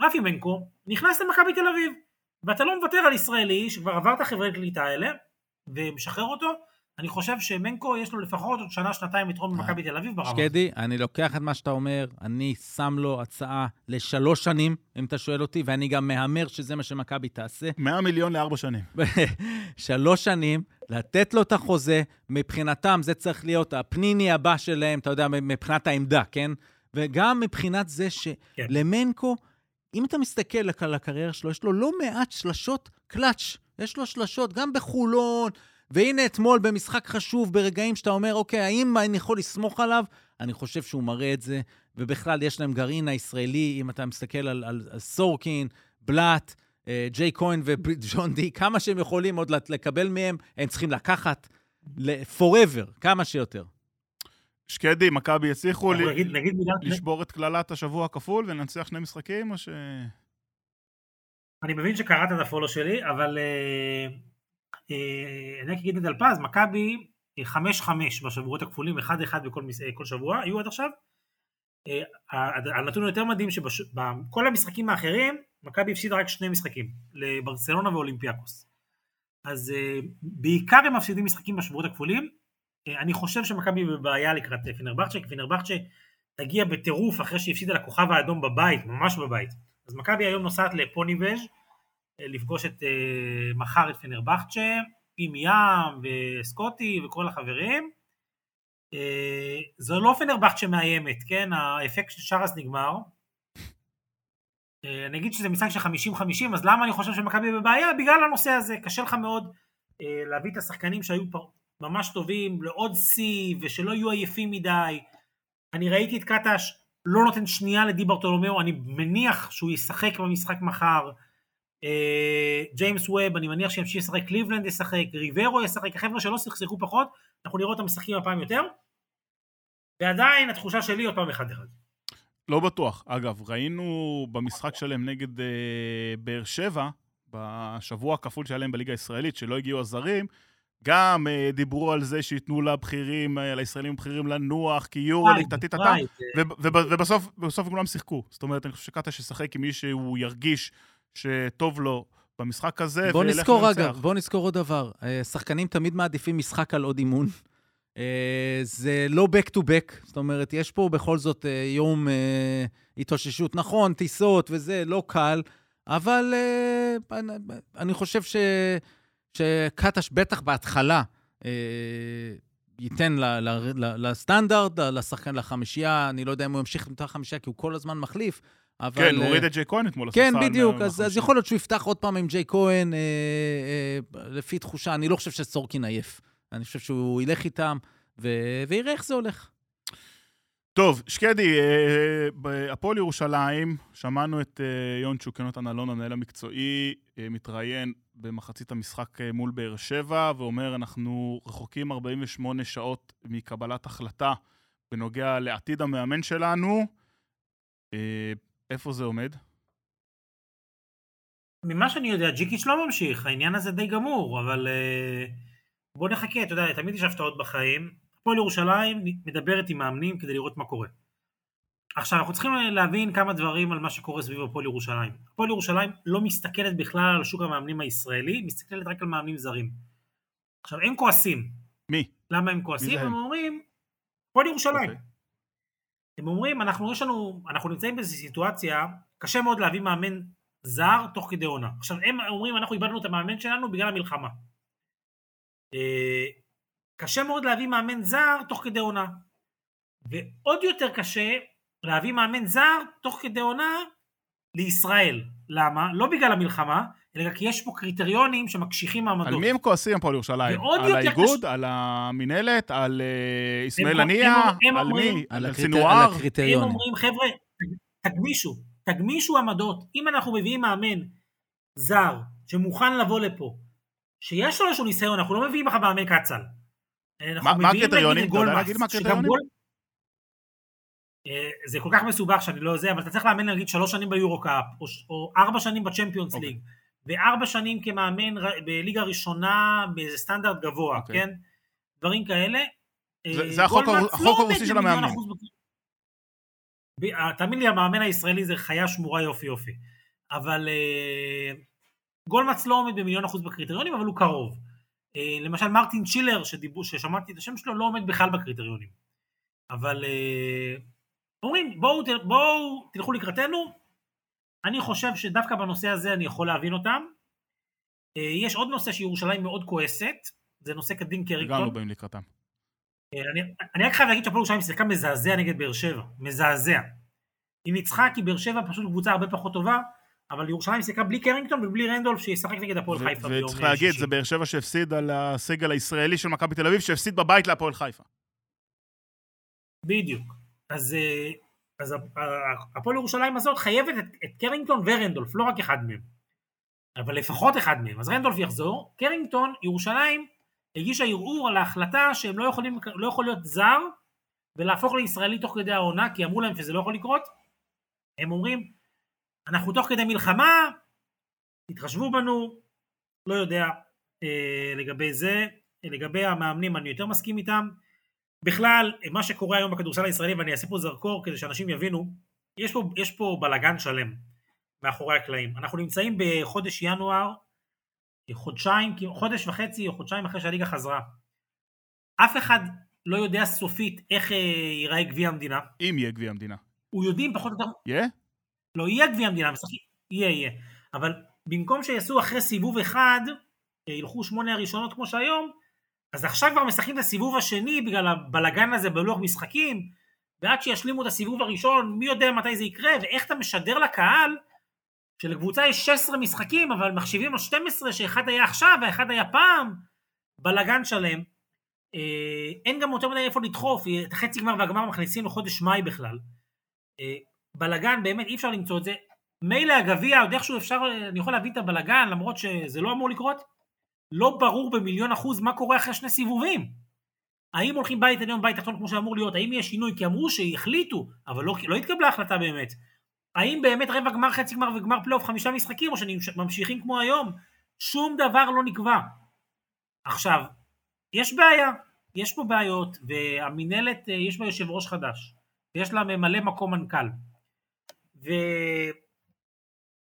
רפי מנקו נכנס למכבי תל אביב, ואתה לא מוותר על ישראלי שכבר עבר את החברי קליטה האלה, ומשחרר אותו, אני חושב שמנקו יש לו לפחות עוד שנה, שנתיים לתרום במכבי תל אביב ברמה. שקדי, אני לוקח את מה שאתה אומר, אני שם לו הצעה לשלוש שנים, אם אתה שואל אותי, ואני גם מהמר שזה מה שמכבי תעשה. 100 מיליון לארבע שנים. שלוש שנים, לתת לו את החוזה, מבחינתם זה צריך להיות הפניני הבא שלהם, אתה יודע, מבחינת העמדה, כן? וגם מבחינת זה שלמנקו, כן. אם אתה מסתכל על הקריירה שלו, יש לו לא מעט שלשות קלאץ'. יש לו שלשות, גם בחולון, והנה אתמול במשחק חשוב, ברגעים שאתה אומר, אוקיי, האם אני יכול לסמוך עליו? אני חושב שהוא מראה את זה, ובכלל יש להם גרעין הישראלי, אם אתה מסתכל על, על, על סורקין, בלאט, אה, ג'יי כהן וג'ון די, כמה שהם יכולים עוד לקבל מהם, הם צריכים לקחת forever, כמה שיותר. שקדי, מכבי הצליחו ל... נגיד, נגיד לשבור את קללת השבוע הכפול ולנצח שני משחקים, או ש... אני מבין שקראת את הפולו שלי, אבל uh, אני רק אגיד את אלפז, מכבי 5-5 בשבועות הכפולים, 1-1 בכל כל שבוע, היו עד עכשיו. הנתון היותר מדהים שבכל המשחקים האחרים, מכבי הפסידה רק שני משחקים, לברצלונה ואולימפיאקוס. אז בעיקר הם מפסידים משחקים בשבועות הכפולים. אני חושב שמכבי בבעיה לקראת פינרבכצ'ה, כי פינרבכצ'ה תגיע בטירוף אחרי שהיא הפסידה לכוכב האדום בבית, ממש בבית. אז מכבי היום נוסעת לפוניבז' לפגוש את uh, מחר את פינרבכצ'ה, עם ים וסקוטי וכל החברים. Uh, זו לא פינרבכצ'ה מאיימת, כן? האפקט של שרס נגמר. אה, אני אגיד שזה משחק של 50-50, אז למה אני חושב שמכבי בבעיה? בגלל הנושא הזה, קשה לך מאוד אה, להביא את השחקנים שהיו ממש טובים לעוד שיא ושלא יהיו עייפים מדי. אני ראיתי את קטש לא נותן שנייה לדי ברטולומיאו, אני מניח שהוא ישחק במשחק מחר. אה, ג'יימס ווב, אני מניח שימשיך לשחק, קליבלנד ישחק, ריברו ישחק, החבר'ה שלא שיחקו פחות, אנחנו נראה אותם משחקים הפעם יותר. ועדיין התחושה שלי עוד פעם אחד אחד. לא בטוח. אגב, ראינו במשחק שלהם נגד אה, באר שבע, בשבוע הכפול שהיה להם בליגה הישראלית, שלא הגיעו הזרים, גם אה, דיברו על זה שייתנו לבכירים, אה, לישראלים הבכירים לנוח, כי יורו טטי טטה, ובסוף כולם שיחקו. זאת אומרת, אני חושב שקטש ישחק עם מי שהוא ירגיש שטוב לו במשחק הזה, בוא נזכור, אגב, בוא נזכור עוד דבר. אה, שחקנים תמיד מעדיפים משחק על עוד אימון. אה, זה לא back to back, זאת אומרת, יש פה בכל זאת אה, יום התאוששות. נכון, טיסות וזה, לא קל, אבל אני חושב ש... שקטש בטח בהתחלה ייתן לסטנדרט, לשחקן, לחמישייה, אני לא יודע אם הוא ימשיך עם אותה חמישייה, כי הוא כל הזמן מחליף, אבל... כן, הוא הוריד את ג'יי כהן אתמול כן, בדיוק, אז, אז יכול להיות שהוא יפתח עוד פעם עם ג'יי כהן, אה, אה, לפי תחושה, אני לא חושב שסורקין עייף. אני חושב שהוא ילך איתם, ו... ויראה איך זה הולך. טוב, שקדי, אה, בהפועל ירושלים, שמענו את אה, יונצ'וק, יונתן אלון, המנהל המקצועי, אה, מתראיין במחצית המשחק מול באר שבע, ואומר, אנחנו רחוקים 48 שעות מקבלת החלטה בנוגע לעתיד המאמן שלנו. איפה זה עומד? ממה שאני יודע, ג'יקיץ' לא ממשיך, העניין הזה די גמור, אבל uh, בוא נחכה, אתה יודע, תמיד יש הפתעות בחיים. הפועל ירושלים מדברת עם מאמנים כדי לראות מה קורה. עכשיו, אנחנו צריכים להבין כמה דברים על מה שקורה סביב הפועל ירושלים. הפועל ירושלים לא מסתכלת בכלל על שוק המאמנים הישראלי, מסתכלת רק על מאמנים זרים. עכשיו, הם כועסים. מי? למה הם כועסים? הם אומרים, הפועל ירושלים. Okay. הם אומרים, אנחנו, יש לנו, אנחנו נמצאים באיזו סיטואציה, קשה מאוד להביא מאמן זר תוך כדי עונה. עכשיו, הם אומרים, אנחנו איבדנו את המאמן שלנו בגלל המלחמה. אה, קשה מאוד להביא מאמן זר תוך כדי עונה. ועוד יותר קשה להביא מאמן זר תוך כדי עונה לישראל. למה? לא בגלל המלחמה, אלא כי יש פה קריטריונים שמקשיחים מעמדות. על מי הם כועסים הפועל ירושלים? על האיגוד? קש... על המינהלת? על אסמאעיל הנייה? על מי? על סינואר? הם אומרים, חבר'ה, תגמישו, תגמישו עמדות. אם אנחנו מביאים מאמן זר שמוכן לבוא לפה, שיש לו איזשהו ניסיון, אנחנו לא מביאים לך מאמן קצ"ל. מה הקריטריונים? אתה יודע להגיד מה הקריטריונים? אה, זה כל כך מסובך שאני לא זה, אבל אתה צריך לאמן נגיד שלוש שנים ביורו קאפ, או ארבע שנים בצ'מפיונס ליג. אוקיי. וארבע שנים כמאמן בליגה ראשונה באיזה סטנדרט גבוה, okay. אוקיי. כן? דברים כאלה. זה, אה, זה החוק, החוק הרוסי של המאמן. אה, תאמין לי, המאמן הישראלי זה חיה שמורה יופי יופי. אבל גולמץ לא עומד במיליון אחוז בקריטריונים, אבל הוא קרוב. למשל מרטין צ'ילר, שדיבור, ששמעתי את השם שלו, לא עומד בכלל בקריטריונים. אבל אומרים, בואו, בואו תלכו לקראתנו, אני חושב שדווקא בנושא הזה אני יכול להבין אותם. אה, יש עוד נושא שירושלים מאוד כועסת, זה נושא כדין קריקטון. גם לא באים לקראתם. אה, אני, אני רק חייב להגיד שהפועל ירושלים שיחקה מזעזע נגד באר שבע, מזעזע. היא ניצחה כי באר שבע פשוט קבוצה הרבה פחות טובה, אבל ירושלים שיחקה בלי קרינגטון ובלי רנדולף שישחק נגד הפועל חיפה ביום וצריך להגיד, זה באר שבע שהפסיד על הסגל הישראלי של מכבי תל אביב, שהפסיד בבית להפועל חיפה. בדיוק. אז אה, אז הפועל ירושלים הזאת חייבת את, את קרינגטון ורנדולף, לא רק אחד מהם. אבל לפחות אחד מהם. אז רנדולף יחזור, קרינגטון, ירושלים, הגישה ערעור על ההחלטה שהם לא יכולים, לא יכול להיות זר ולהפוך לישראלי תוך כדי העונה, כי אמרו להם שזה לא יכול לקרות. הם אומרים, אנחנו תוך כדי מלחמה, תתחשבו בנו, לא יודע אה, לגבי זה, לגבי המאמנים אני יותר מסכים איתם. בכלל, מה שקורה היום בכדורסל הישראלי, ואני אעשה פה זרקור כדי שאנשים יבינו, יש פה, יש פה בלאגן שלם מאחורי הקלעים. אנחנו נמצאים בחודש ינואר, חודשיים, חודש וחצי או חודשיים אחרי שהליגה חזרה. אף אחד לא יודע סופית איך אה, ייראה גביע המדינה. אם יהיה גביע המדינה. הוא יודעים פחות או יותר... יהיה? לא, יהיה גביע המדינה, משחקים, יהיה, יהיה. אבל במקום שיעשו אחרי סיבוב אחד, אה, ילכו שמונה הראשונות כמו שהיום, אז עכשיו כבר משחקים את הסיבוב השני בגלל הבלגן הזה בלוח משחקים, ועד שישלימו את הסיבוב הראשון, מי יודע מתי זה יקרה, ואיך אתה משדר לקהל שלקבוצה יש 16 משחקים, אבל מחשיבים לו 12, שאחד היה עכשיו והאחד היה פעם, בלגן שלם. אה, אין גם יותר מדי איפה לדחוף, את החצי גמר והגמר מכניסים לחודש מאי בכלל. אה, בלגן, באמת אי אפשר למצוא את זה. מילא הגביע, עוד איכשהו אפשר, אני יכול להבין את הבלגן, למרות שזה לא אמור לקרות. לא ברור במיליון אחוז מה קורה אחרי שני סיבובים. האם הולכים בית עליון, בית תחתון כמו שאמור להיות? האם יש שינוי? כי אמרו שהחליטו, אבל לא, לא התקבלה החלטה באמת. האם באמת רבע גמר, חצי גמר וגמר פלייאוף חמישה משחקים, או שממשיכים כמו היום? שום דבר לא נקבע. עכשיו, יש בעיה, יש פה בעיות, והמינהלת, אה, יש בה יושב ראש חדש, ויש לה ממלא מקום מנכ"ל.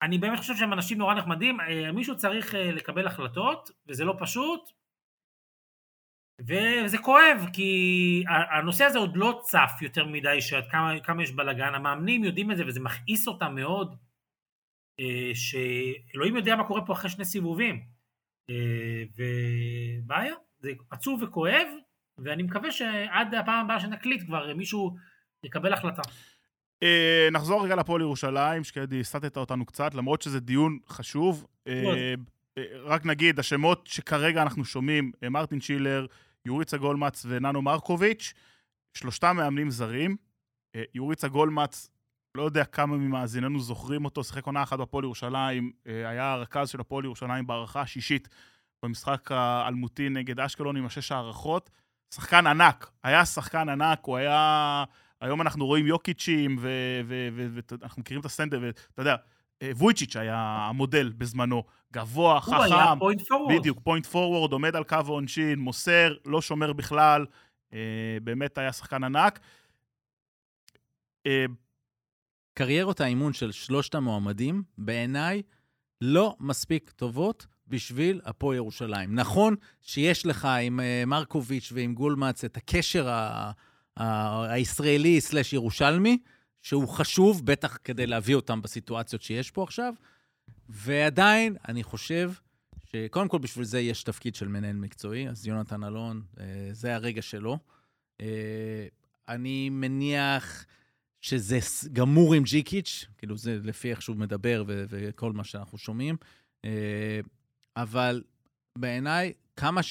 ואני באמת חושב שהם אנשים נורא נחמדים, אה, מישהו צריך אה, לקבל החלטות, וזה לא פשוט, וזה כואב, כי הנושא הזה עוד לא צף יותר מדי, שעד כמה, כמה יש בלאגן, המאמנים יודעים את זה וזה מכעיס אותם מאוד, שאלוהים יודע מה קורה פה אחרי שני סיבובים. ובעיה, זה עצוב וכואב, ואני מקווה שעד הפעם הבאה שנקליט כבר מישהו יקבל החלטה. אה, נחזור רגע לפועל ירושלים, שקדי הסטת אותנו קצת, למרות שזה דיון חשוב. אה, אה, רק נגיד, השמות שכרגע אנחנו שומעים, מרטין שילר, יוריצה גולמץ וננו מרקוביץ', שלושתם מאמנים זרים. יוריצה גולמץ, לא יודע כמה ממאזיננו זוכרים אותו, שיחק עונה אחת בפועל ירושלים, היה הרכז של הפועל ירושלים בהערכה השישית במשחק האלמותי נגד אשקלון עם השש הארכות. שחקן ענק, היה שחקן ענק, הוא היה... היום אנחנו רואים יוקיצ'ים, ואנחנו מכירים את הסטנדרט, ואתה יודע, אה, וויצ'יץ' היה המודל בזמנו. גבוה, חכם. הוא היה point forward. בדיוק, point forward, עומד על קו העונשין, מוסר, לא שומר בכלל. אה, באמת היה שחקן ענק. אה, קריירות האימון של שלושת המועמדים, בעיניי, לא מספיק טובות בשביל הפועל ירושלים. נכון שיש לך עם מרקוביץ' ועם גולמץ את הקשר ה- הישראלי סלש ירושלמי, שהוא חשוב, בטח כדי להביא אותם בסיטואציות שיש פה עכשיו, ועדיין, אני חושב שקודם כל בשביל זה יש תפקיד של מנהל מקצועי, אז יונתן אלון, אה, זה הרגע שלו. אה, אני מניח שזה גמור עם ג'יקיץ', כאילו זה לפי איך שהוא מדבר וכל מה שאנחנו שומעים. אבל בעיניי, כמה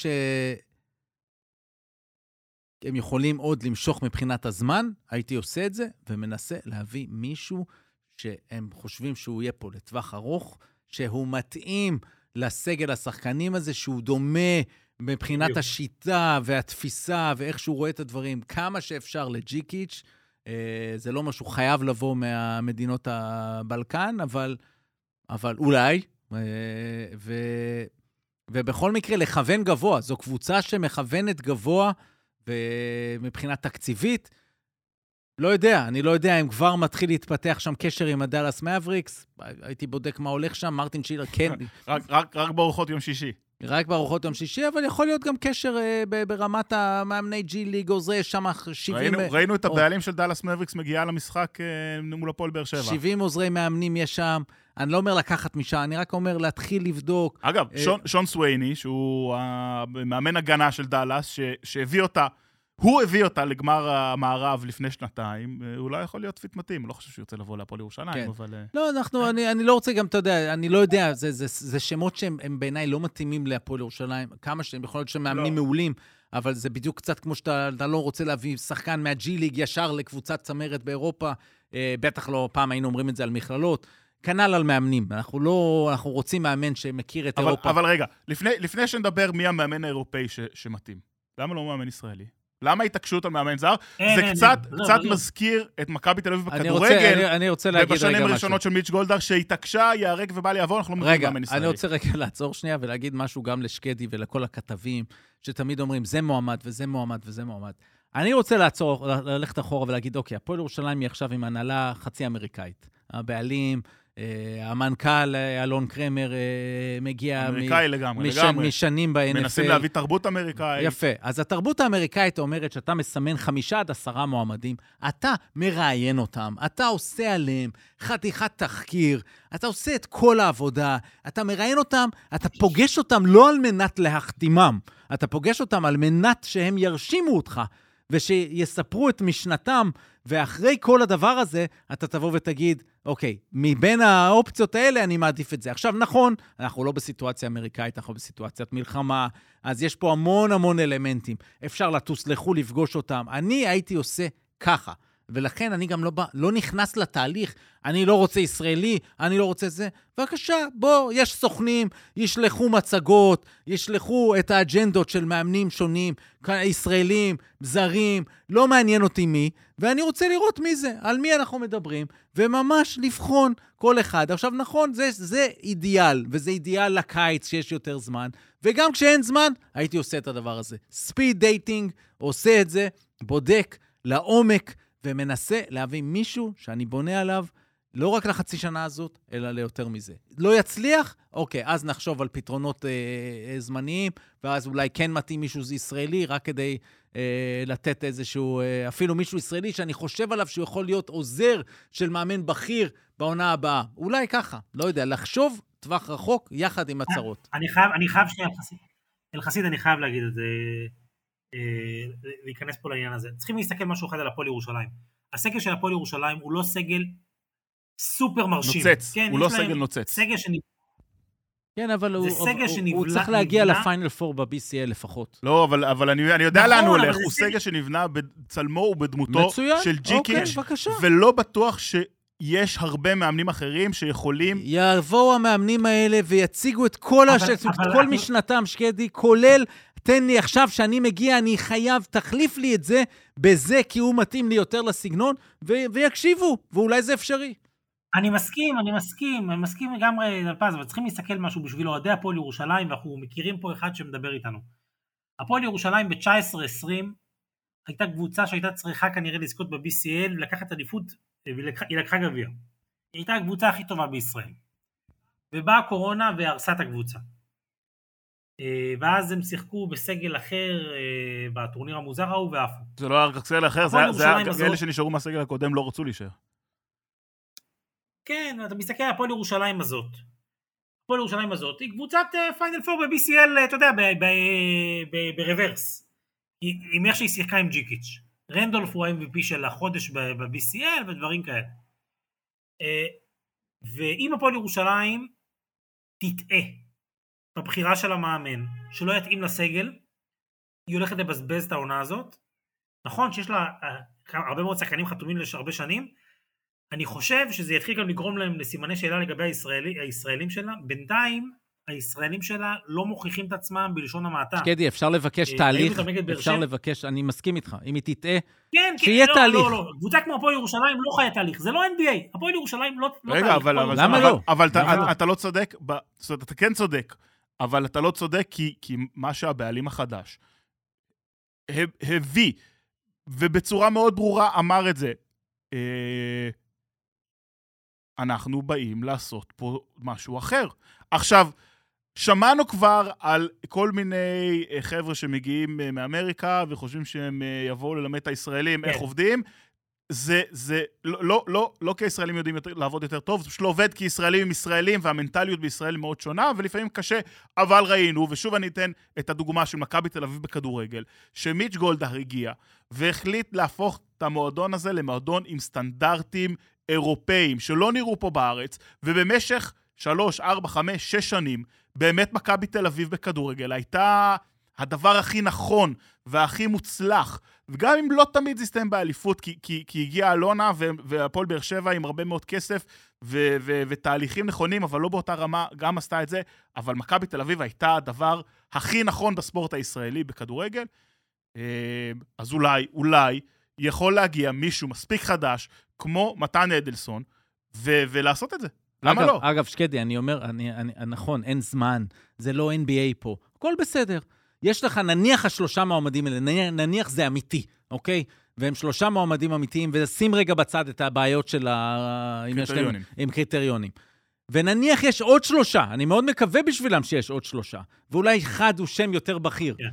שהם יכולים עוד למשוך מבחינת הזמן, הייתי עושה את זה ומנסה להביא מישהו שהם חושבים שהוא יהיה פה לטווח ארוך, שהוא מתאים לסגל השחקנים הזה, שהוא דומה מבחינת השיטה והתפיסה ואיך שהוא רואה את הדברים, כמה שאפשר לג'יקיץ'. אה, זה לא משהו חייב לבוא מהמדינות הבלקן, אבל, אבל אולי, אה, ו... ובכל מקרה, לכוון גבוה. זו קבוצה שמכוונת גבוה, ומבחינה תקציבית, לא יודע, אני לא יודע אם כבר מתחיל להתפתח שם קשר עם הדאלאס מאבריקס. הייתי בודק מה הולך שם, מרטין שילר כן. רק, רק, רק בארוחות יום שישי. רק בארוחות יום שישי, אבל יכול להיות גם קשר אה, ברמת המאמני ג'י ליג או זה, יש שם 70... ראינו, ראינו את הבעלים של דאלאס מבריקס מגיעה למשחק אה, מול הפועל באר שבע. 70 עוזרי מאמנים יש שם. אני לא אומר לקחת משם, אני רק אומר להתחיל לבדוק. אגב, אה... שון, שון סוויני, שהוא המאמן הגנה של דאלאס, שהביא אותה... הוא הביא אותה לגמר המערב לפני שנתיים, אה, אולי יכול להיות fit מתאים, לא חושב שהוא ירצה לבוא להפועל ירושלים, כן. אבל... אה, לא, אנחנו, אני, אני לא רוצה גם, אתה יודע, אני לא יודע, זה, זה, זה שמות שהם בעיניי לא מתאימים להפועל ירושלים, כמה שהם, יכול להיות שהם מאמנים לא. מעולים, אבל זה בדיוק קצת כמו שאתה לא רוצה להביא שחקן מהג'י ליג ישר לקבוצת צמרת באירופה, אה, בטח לא, פעם היינו אומרים את זה על מכללות. כנ"ל על מאמנים. אנחנו לא, אנחנו רוצים מאמן שמכיר את אבל, אירופה. אבל רגע, לפני, לפני שנדבר מי המאמן האירופאי ש, שמתאים, למה לא מאמן ישראלי? למה ההתעקשות על מאמן זר? אין, זה אין, קצת, אין, קצת לא, לא. מזכיר את מכבי תל אביב בכדורגל. אני רוצה, אני, רוצה להגיד רגע משהו. ובשנים הראשונות של מיץ' גולדהר, שהתעקשה, ייהרג ובל יעבור, אנחנו לא מכירים מאמן ישראלי. רגע, אני רוצה רגע לעצור שנייה ולהגיד משהו גם לשקדי ולכל הכתבים, שתמיד אומרים, זה מועמד וזה מועמד וזה מועמד. אני רוצה לעצור, ללכת אחורה ולהגיד, אוקיי, הפועל ירושלים היא עכשיו עם הנהלה חצי אמריקאית. הבעלים, המנכ"ל אה, אלון קרמר אה, מגיע... אמריקאי מ- לגמרי, משן, לגמרי. משנים ב-NFL. מנסים להביא תרבות אמריקאית. יפה. אז התרבות האמריקאית אומרת שאתה מסמן חמישה עד עשרה מועמדים, אתה מראיין אותם, אתה עושה עליהם חתיכת תחקיר, אתה עושה את כל העבודה, אתה מראיין אותם, אתה פוגש אותם לא על מנת להחתימם, אתה פוגש אותם על מנת שהם ירשימו אותך. ושיספרו את משנתם, ואחרי כל הדבר הזה, אתה תבוא ותגיד, אוקיי, מבין האופציות האלה אני מעדיף את זה. עכשיו, נכון, אנחנו לא בסיטואציה אמריקאית, אנחנו בסיטואציית מלחמה, אז יש פה המון המון אלמנטים. אפשר לטוס לחו"ל, לפגוש אותם. אני הייתי עושה ככה. ולכן אני גם לא, בא, לא נכנס לתהליך. אני לא רוצה ישראלי, אני לא רוצה זה. בבקשה, בוא, יש סוכנים, ישלחו מצגות, ישלחו את האג'נדות של מאמנים שונים, ישראלים, זרים, לא מעניין אותי מי, ואני רוצה לראות מי זה, על מי אנחנו מדברים, וממש לבחון כל אחד. עכשיו, נכון, זה, זה אידיאל, וזה אידיאל לקיץ שיש יותר זמן, וגם כשאין זמן, הייתי עושה את הדבר הזה. speed dating, עושה את זה, בודק לעומק, ומנסה להביא מישהו שאני בונה עליו, לא רק לחצי שנה הזאת, אלא ליותר מזה. לא יצליח? אוקיי, אז נחשוב על פתרונות אה, אה, זמניים, ואז אולי כן מתאים מישהו ישראלי, רק כדי אה, לתת איזשהו, אה, אפילו מישהו ישראלי שאני חושב עליו שהוא יכול להיות עוזר של מאמן בכיר בעונה הבאה. אולי ככה, לא יודע, לחשוב טווח רחוק יחד עם הצהרות. אני חייב, אני חייב שנייה, אלחסיד, אני חייב להגיד את זה, להיכנס פה לעניין הזה. צריכים להסתכל משהו אחד על הפועל ירושלים. הסגל של הפועל ירושלים הוא לא סגל סופר מרשים. נוצץ, כן, הוא לא סגל נוצץ. סגל שנבנה... כן, אבל הוא, סגל הוא, שנבלה, הוא צריך להגיע נבלה... לפיינל פור ב-BCL לפחות. לא, אבל, אבל אני, אני יודע נכון, לאן הוא אבל הולך. הוא סגל- שנבנה בצלמו ובדמותו מצוין, של ג'יקיץ', אוקיי, בבקשה. ולא בטוח שיש הרבה מאמנים אחרים שיכולים... יבואו המאמנים האלה ויציגו את כל, אבל- הש... את אבל כל אני- משנתם, שקדי, כולל, תן לי עכשיו, שאני מגיע, אני חייב, תחליף לי את זה בזה, כי הוא מתאים לי יותר לסגנון, ו... ויקשיבו, ואולי זה אפשרי. אני מסכים, אני מסכים, אני מסכים לגמרי לפז, אבל צריכים להסתכל משהו בשביל אוהדי הפועל ירושלים, ואנחנו מכירים פה אחד שמדבר איתנו. הפועל ירושלים ב-19-20 הייתה קבוצה שהייתה צריכה כנראה לזכות ב-BCL ולקחת אליפות, והיא לקחה- היא לקחה גביע. היא הייתה הקבוצה הכי טובה בישראל. ובאה הקורונה והרסה את הקבוצה. אה, ואז הם שיחקו בסגל אחר אה, בטורניר המוזר ההוא ועפו. זה לא היה רק סגל אחר, זה היה- אלה שנשארו מהסגל הקודם לא רצו להישאר. כן, אתה מסתכל על הפועל ירושלים הזאת. הפועל ירושלים הזאת היא קבוצת פיינל פור ב-BCL, אתה יודע, ברוורס. עם איך שהיא שיחקה עם ג'יקיץ'. רנדולף הוא ה-MVP של החודש ב-BCL ודברים כאלה. אה, ואם הפועל ירושלים תטעה בבחירה של המאמן, שלא יתאים לסגל, היא הולכת לבזבז את העונה הזאת. נכון שיש לה אה, הרבה מאוד שחקנים חתומים להרבה שנים, אני חושב שזה יתחיל גם לגרום להם לסימני שאלה לגבי הישראלי, הישראלים שלה. בינתיים, הישראלים שלה לא מוכיחים את עצמם בלשון המעטה. שקדי, אפשר לבקש אה, תהליך, אפשר. לבקש, אני מסכים איתך, אם היא תטעה, כן, כן, שיהיה לא, תהליך. לא, לא. קבוצה כמו הפועל ירושלים לא חיה תהליך. זה לא NBA. הפועל ירושלים לא, לא רגע, תהליך. אבל... הפועל אבל- למה אבל- לא? אבל אתה- למה לא? אתה לא צודק, זאת אומרת, אתה כן צודק, אבל אתה לא צודק כי כי מה שהבעלים החדש הביא, ובצורה מאוד ברורה אמר את זה, אה, אנחנו באים לעשות פה משהו אחר. עכשיו, שמענו כבר על כל מיני אה, חבר'ה שמגיעים אה, מאמריקה וחושבים שהם אה, יבואו ללמד את הישראלים איך כן. עובדים. זה, זה, לא, לא, לא, לא כי הישראלים יודעים יותר, לעבוד יותר טוב, זה פשוט לא עובד כי ישראלים הם ישראלים והמנטליות בישראל מאוד שונה, ולפעמים קשה, אבל ראינו, ושוב אני אתן את הדוגמה של מכבי תל אביב בכדורגל, שמיץ' גולדהר הגיע והחליט להפוך את המועדון הזה למועדון עם סטנדרטים אירופאיים שלא נראו פה בארץ, ובמשך שלוש, ארבע, חמש, שש שנים, באמת מכבי תל אביב בכדורגל הייתה הדבר הכי נכון והכי מוצלח. וגם אם לא תמיד זה הסתיים באליפות, כי, כי, כי הגיעה אלונה והפועל באר שבע עם הרבה מאוד כסף ו- ו- ותהליכים נכונים, אבל לא באותה רמה, גם עשתה את זה. אבל מכבי תל אביב הייתה הדבר הכי נכון בספורט הישראלי בכדורגל. אה, אז אולי, אולי, יכול להגיע מישהו מספיק חדש, כמו מתן אדלסון, ו- ולעשות את זה. למה אגב, לא? אגב, שקדי, אני אומר, אני, אני, נכון, אין זמן, זה לא NBA פה, הכל בסדר. יש לך, נניח השלושה מועמדים האלה, נניח, נניח זה אמיתי, אוקיי? והם שלושה מועמדים אמיתיים, ושים רגע בצד את הבעיות של ה... אם יש להם- קריטריונים. עם קריטריונים. ונניח יש עוד שלושה, אני מאוד מקווה בשבילם שיש עוד שלושה, ואולי אחד הוא שם יותר בכיר. כן.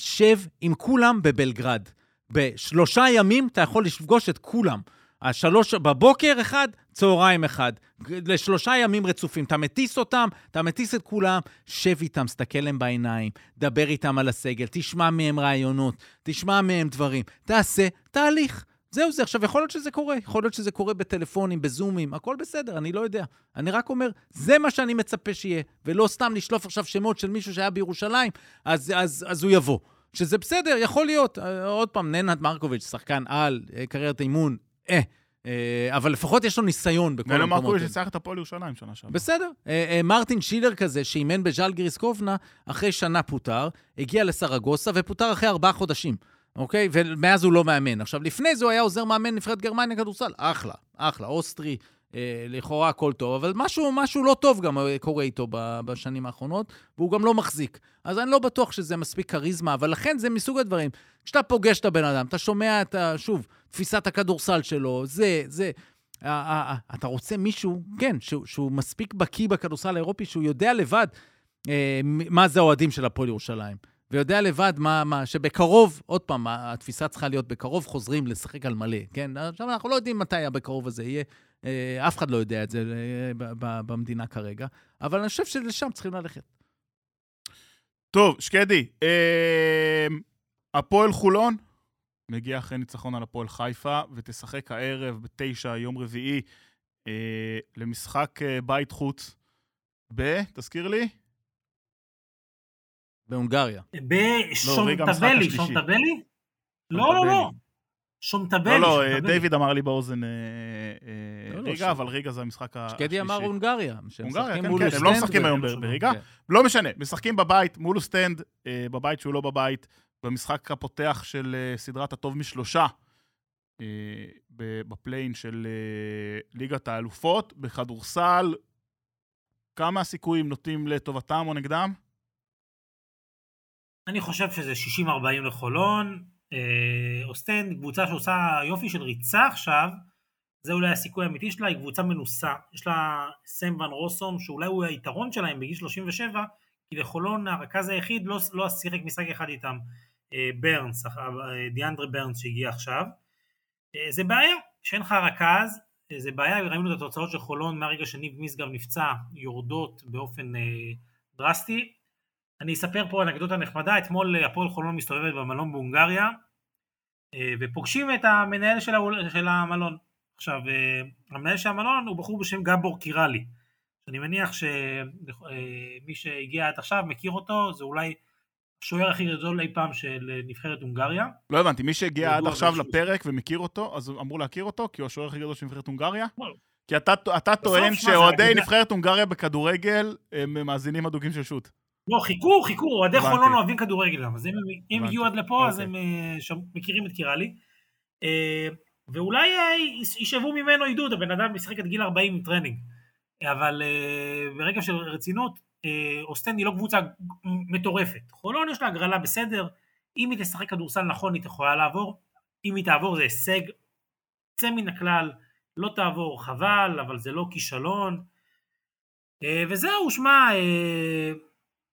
שב עם כולם בבלגרד. בשלושה ימים אתה יכול לפגוש את כולם. השלוש, בבוקר אחד, צהריים אחד. לשלושה ימים רצופים. אתה מטיס אותם, אתה מטיס את כולם, שב איתם, סתכל להם בעיניים, דבר איתם על הסגל, תשמע מהם רעיונות, תשמע מהם דברים. תעשה תהליך. זהו זה. עכשיו, יכול להיות שזה קורה, יכול להיות שזה קורה בטלפונים, בזומים, הכל בסדר, אני לא יודע. אני רק אומר, זה מה שאני מצפה שיהיה, ולא סתם לשלוף עכשיו שמות של מישהו שהיה בירושלים, אז, אז, אז הוא יבוא. שזה בסדר, יכול להיות. אה, עוד פעם, ננד מרקוביץ', שחקן על, אה, קריירת אימון אה. אה, אבל לפחות יש לו ניסיון בכל המקומות מרקוביץ' האלה. ניצח את הפועל ירושלים שנה שעברה. בסדר. אה, אה, מרטין שילר כזה, שאימן בז'לגיריס קובנה, אחרי שנה פוטר, הגיע לסרגוסה ופוטר אחרי ארבעה חודשים, אוקיי? ומאז הוא לא מאמן. עכשיו, לפני זה הוא היה עוזר מאמן נבחרת גרמניה כדורסל. אחלה, אחלה, אוסטרי, לכאורה הכל טוב, אבל משהו, משהו לא טוב גם קורה איתו בשנים האחרונות, והוא גם לא מחזיק. אז אני לא בטוח שזה מספיק כריזמה, אבל לכן זה מסוג הדברים. כשאתה פוגש את הבן אדם, אתה שומע את, ה- שוב, תפיסת הכדורסל שלו, זה, זה. אתה רוצה מישהו, כן, שהוא, שהוא מספיק בקיא בכדורסל האירופי, שהוא יודע לבד אה, מה זה האוהדים של הפועל ירושלים. ויודע לבד מה, מה, שבקרוב, עוד פעם, התפיסה צריכה להיות בקרוב חוזרים לשחק על מלא, כן? עכשיו אנחנו לא יודעים מתי הבקרוב הזה יהיה, אה, אף אחד לא יודע את זה אה, במדינה כרגע, אבל אני חושב שלשם צריכים ללכת. טוב, שקדי, אה, הפועל חולון מגיע אחרי ניצחון על הפועל חיפה, ותשחק הערב בתשע, יום רביעי, אה, למשחק אה, בית חוץ ב... תזכיר לי? בהונגריה. ריגה המשחק בשונטבלי, השלישי. שונטבלי? לא, לא, לא. שונטבלי. לא, לא, אה. דיוויד אמר לי באוזן אה, אה, לא, לא, ריגה, אבל ריגה זה המשחק השלישי. שקדי אמר הונגריה. הונגריה, כן, כן, הם לא משחקים היום בריגה. כן. לא משנה, משחקים בבית מול אוסטנד, אה, בבית שהוא לא בבית, במשחק הפותח של אה, סדרת הטוב משלושה, אה, ב play-in של אה, ליגת האלופות, בכדורסל, כמה הסיכויים נוטים לטובתם או נגדם? אני חושב שזה 60-40 לחולון. אוסטנד, קבוצה שעושה יופי של ריצה עכשיו, זה אולי הסיכוי האמיתי שלה, היא קבוצה מנוסה. יש לה סם ון רוסום, שאולי הוא היתרון שלהם בגיל 37, כי לחולון הרכז היחיד לא, לא שיחק משחק אחד איתם, ברנס, אה, דיאנדרה ברנס שהגיע עכשיו. אה, זה בעיה, שאין לך רכז, אה, זה בעיה, ראינו את התוצאות של חולון מהרגע שניב משגב נפצע, יורדות באופן אה, דרסטי. אני אספר פה אנקדוטה נחמדה, אתמול אה, הפועל חולון מסתובבת במלון בהונגריה, אה, ופוגשים את המנהל של, האול... של המלון. עכשיו, אה, המנהל של המלון הוא בחור בשם גבור קירלי. אני מניח שמי שהגיע עד עכשיו מכיר אותו, זה אולי השוער הכי גדול אי פעם של אה, נבחרת הונגריה. לא הבנתי, מי שהגיע עד עכשיו לפרק ומכיר אותו, אז אמור להכיר אותו, כי הוא השוער הכי גדול של נבחרת הונגריה? כי אתה, אתה טוען שאוהדי. נבחרת הונגריה בכדורגל הם מאזינים אדוקים של שוט. לא, חיכו, חיכו, אוהדי. חולון אוהבים כדורגל אז אם הם-. הגיעו עד לפה, אז אוקיי. הם אה, מכירים את קירלי. אה, ואולי יש- ישאבו ממנו עידוד, הבן אדם משחק עד גיל 40 עם טרנינג. אבל ברגע של רצינות, אה, אוסטנד היא לא קבוצה מטורפת. חולון יש לה הגרלה בסדר, אם היא תשחק כדורסל נכון היא יכולה לעבור, אם היא תעבור זה הישג צא מן הכלל, לא תעבור, חבל, אבל זה לא כישלון. אה, וזהו, שמע, אה,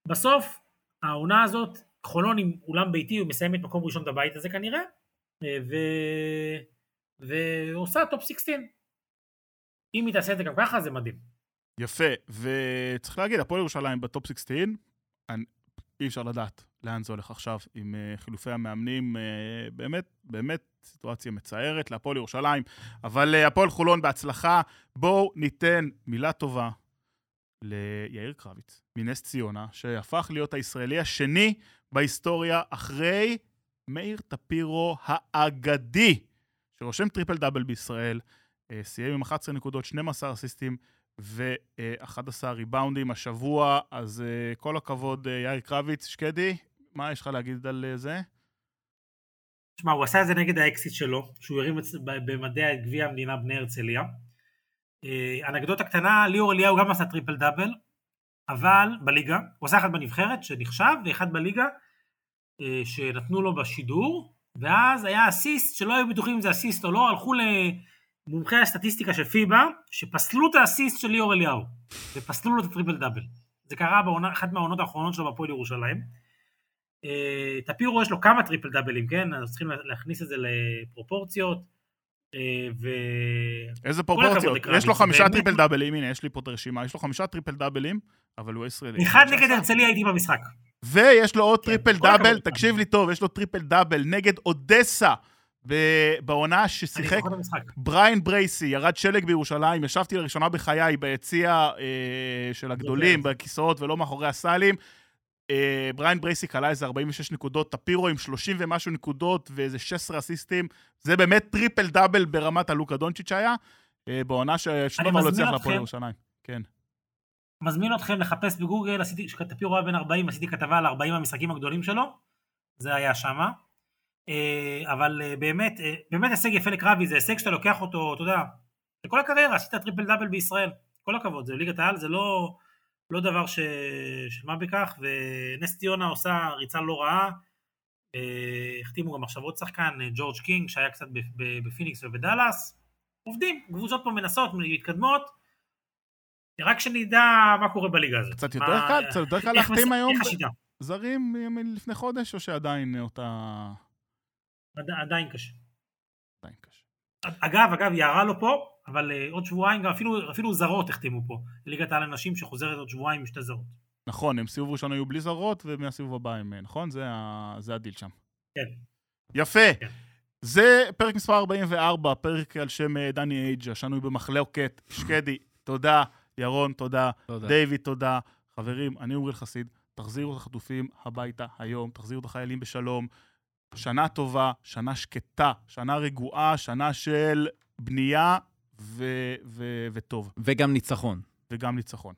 בסוף העונה הזאת, חולון עם אולם ביתי, הוא מסיים את מקום ראשון בבית הזה כנראה, אה, ו... ועושה top 16. אם היא תעשה את זה גם ככה, זה מדהים. יפה, וצריך להגיד, הפועל ירושלים ב top 16, אני- אי אפשר לדעת לאן זה הולך עכשיו עם אה, חילופי המאמנים, אה, באמת, באמת סיטואציה מצערת להפועל ירושלים, אבל אה, הפועל חולון בהצלחה. בואו ניתן מילה טובה ליאיר קרביץ מנס ציונה, שהפך להיות הישראלי השני בהיסטוריה אחרי מאיר טפירו האגדי, שרושם triple double בישראל, אה, סיים עם 11 נקודות, 12 אסיסטים ו-11 ריבאונדים השבוע, אז אה, כל הכבוד, אה, יאיר קרביץ. שקדי, מה יש לך להגיד על אה, זה? תשמע, הוא עשה את זה נגד האקסית שלו, שהוא הרים במדי גביע המדינה בני הרצליה. אה, אנקדוטה קטנה, ליאור אליהו גם עשה triple double, אבל בליגה, הוא עשה אחד בנבחרת שנחשב, ואחד בליגה אה, שנתנו לו בשידור, ואז היה אסיסט שלא היו בטוחים אם זה אסיסט או לא, הלכו למומחי הסטטיסטיקה של פיבה, שפסלו את האסיסט של ליאור אליהו, ופסלו לו את הטריפל דאבל. זה קרה באחת מהעונות האחרונות שלו בהפועל ירושלים. אה, טפירו יש לו כמה טריפל דאבלים, כן? אז צריכים להכניס את זה לפרופורציות. אה, ו... איזה פרופורציות? יש לו חמישה. טריפל דאבלים, הנה, יש לי פה את הרשימה, יש לו חמישה טריפל דאבלים, אבל הוא ישראלי. אחד נגד הרצליה הייתי במשחק. ויש לו עוד כן, טריפל. דאבל, תקשיב לי טוב, יש לו טריפל דאבל נגד אודסה בעונה ששיחק. בריין ברייסי, ירד שלג בירושלים, ישבתי לראשונה בחיי ביציע אה, של הגדולים. בכיסאות ולא מאחורי הסלים. אה, בריין ברייסי קלע איזה 46 נקודות, טפירו עם 30 ומשהו נקודות ואיזה 16 אסיסטים. זה באמת טריפל דאבל ברמת הלוקה דונצ'יץ' היה, אה, בעונה ששום דבר לא הצליח להפועל ירושלים. כן. מזמין אתכם לחפש בגוגל, עשיתי, כשטפירו היה בן 40, עשיתי כתבה על 40 המשחקים הגדולים שלו, זה היה שמה. אה, אבל אה, באמת, אה, באמת הישג יפה לקרבי, זה הישג שאתה לוקח אותו, אתה יודע, לכל הקריירה, עשית טריפל דאבל בישראל, כל הכבוד, זה ליגת העל, זה לא, לא דבר ש... של מה בכך, ונס ציונה עושה ריצה לא רעה, החתימו גם עכשיו עוד שחקן, ג'ורג' קינג, שהיה קצת בפיניקס ובדאלאס, עובדים, קבוצות פה מנסות, מתקדמות, רק שנדע מה קורה בליגה הזאת. קצת מה- יותר קל, קצת יותר קל להחתים היום? זרים מלפני חודש, או שעדיין אותה... עד- עדיין קשה. עדיין קשה. אגב, אגב, יערה לא פה, אבל אה, עוד שבועיים גם אפילו, אפילו זרות החתימו פה. ליגת העל הנשים שחוזרת עוד שבועיים עם שתי זרות. נכון, הם סיבוב ראשון היו בלי זרות, ומהסיבוב הבא הם, נכון? זה, ה... זה הדיל שם. כן. יפה. כן. זה פרק מספר 44, פרק על שם אה, דני אייג'ה, שנוי במחלוקת. שקדי, תודה. ירון, תודה. תודה. דיוויד, תודה. חברים, אני אוריאל חסיד, תחזירו את החטופים הביתה היום, תחזירו את החיילים בשלום. שנה טובה, שנה שקטה, שנה רגועה, שנה של בנייה ו- ו- וטוב, וגם ניצחון. וגם ניצחון.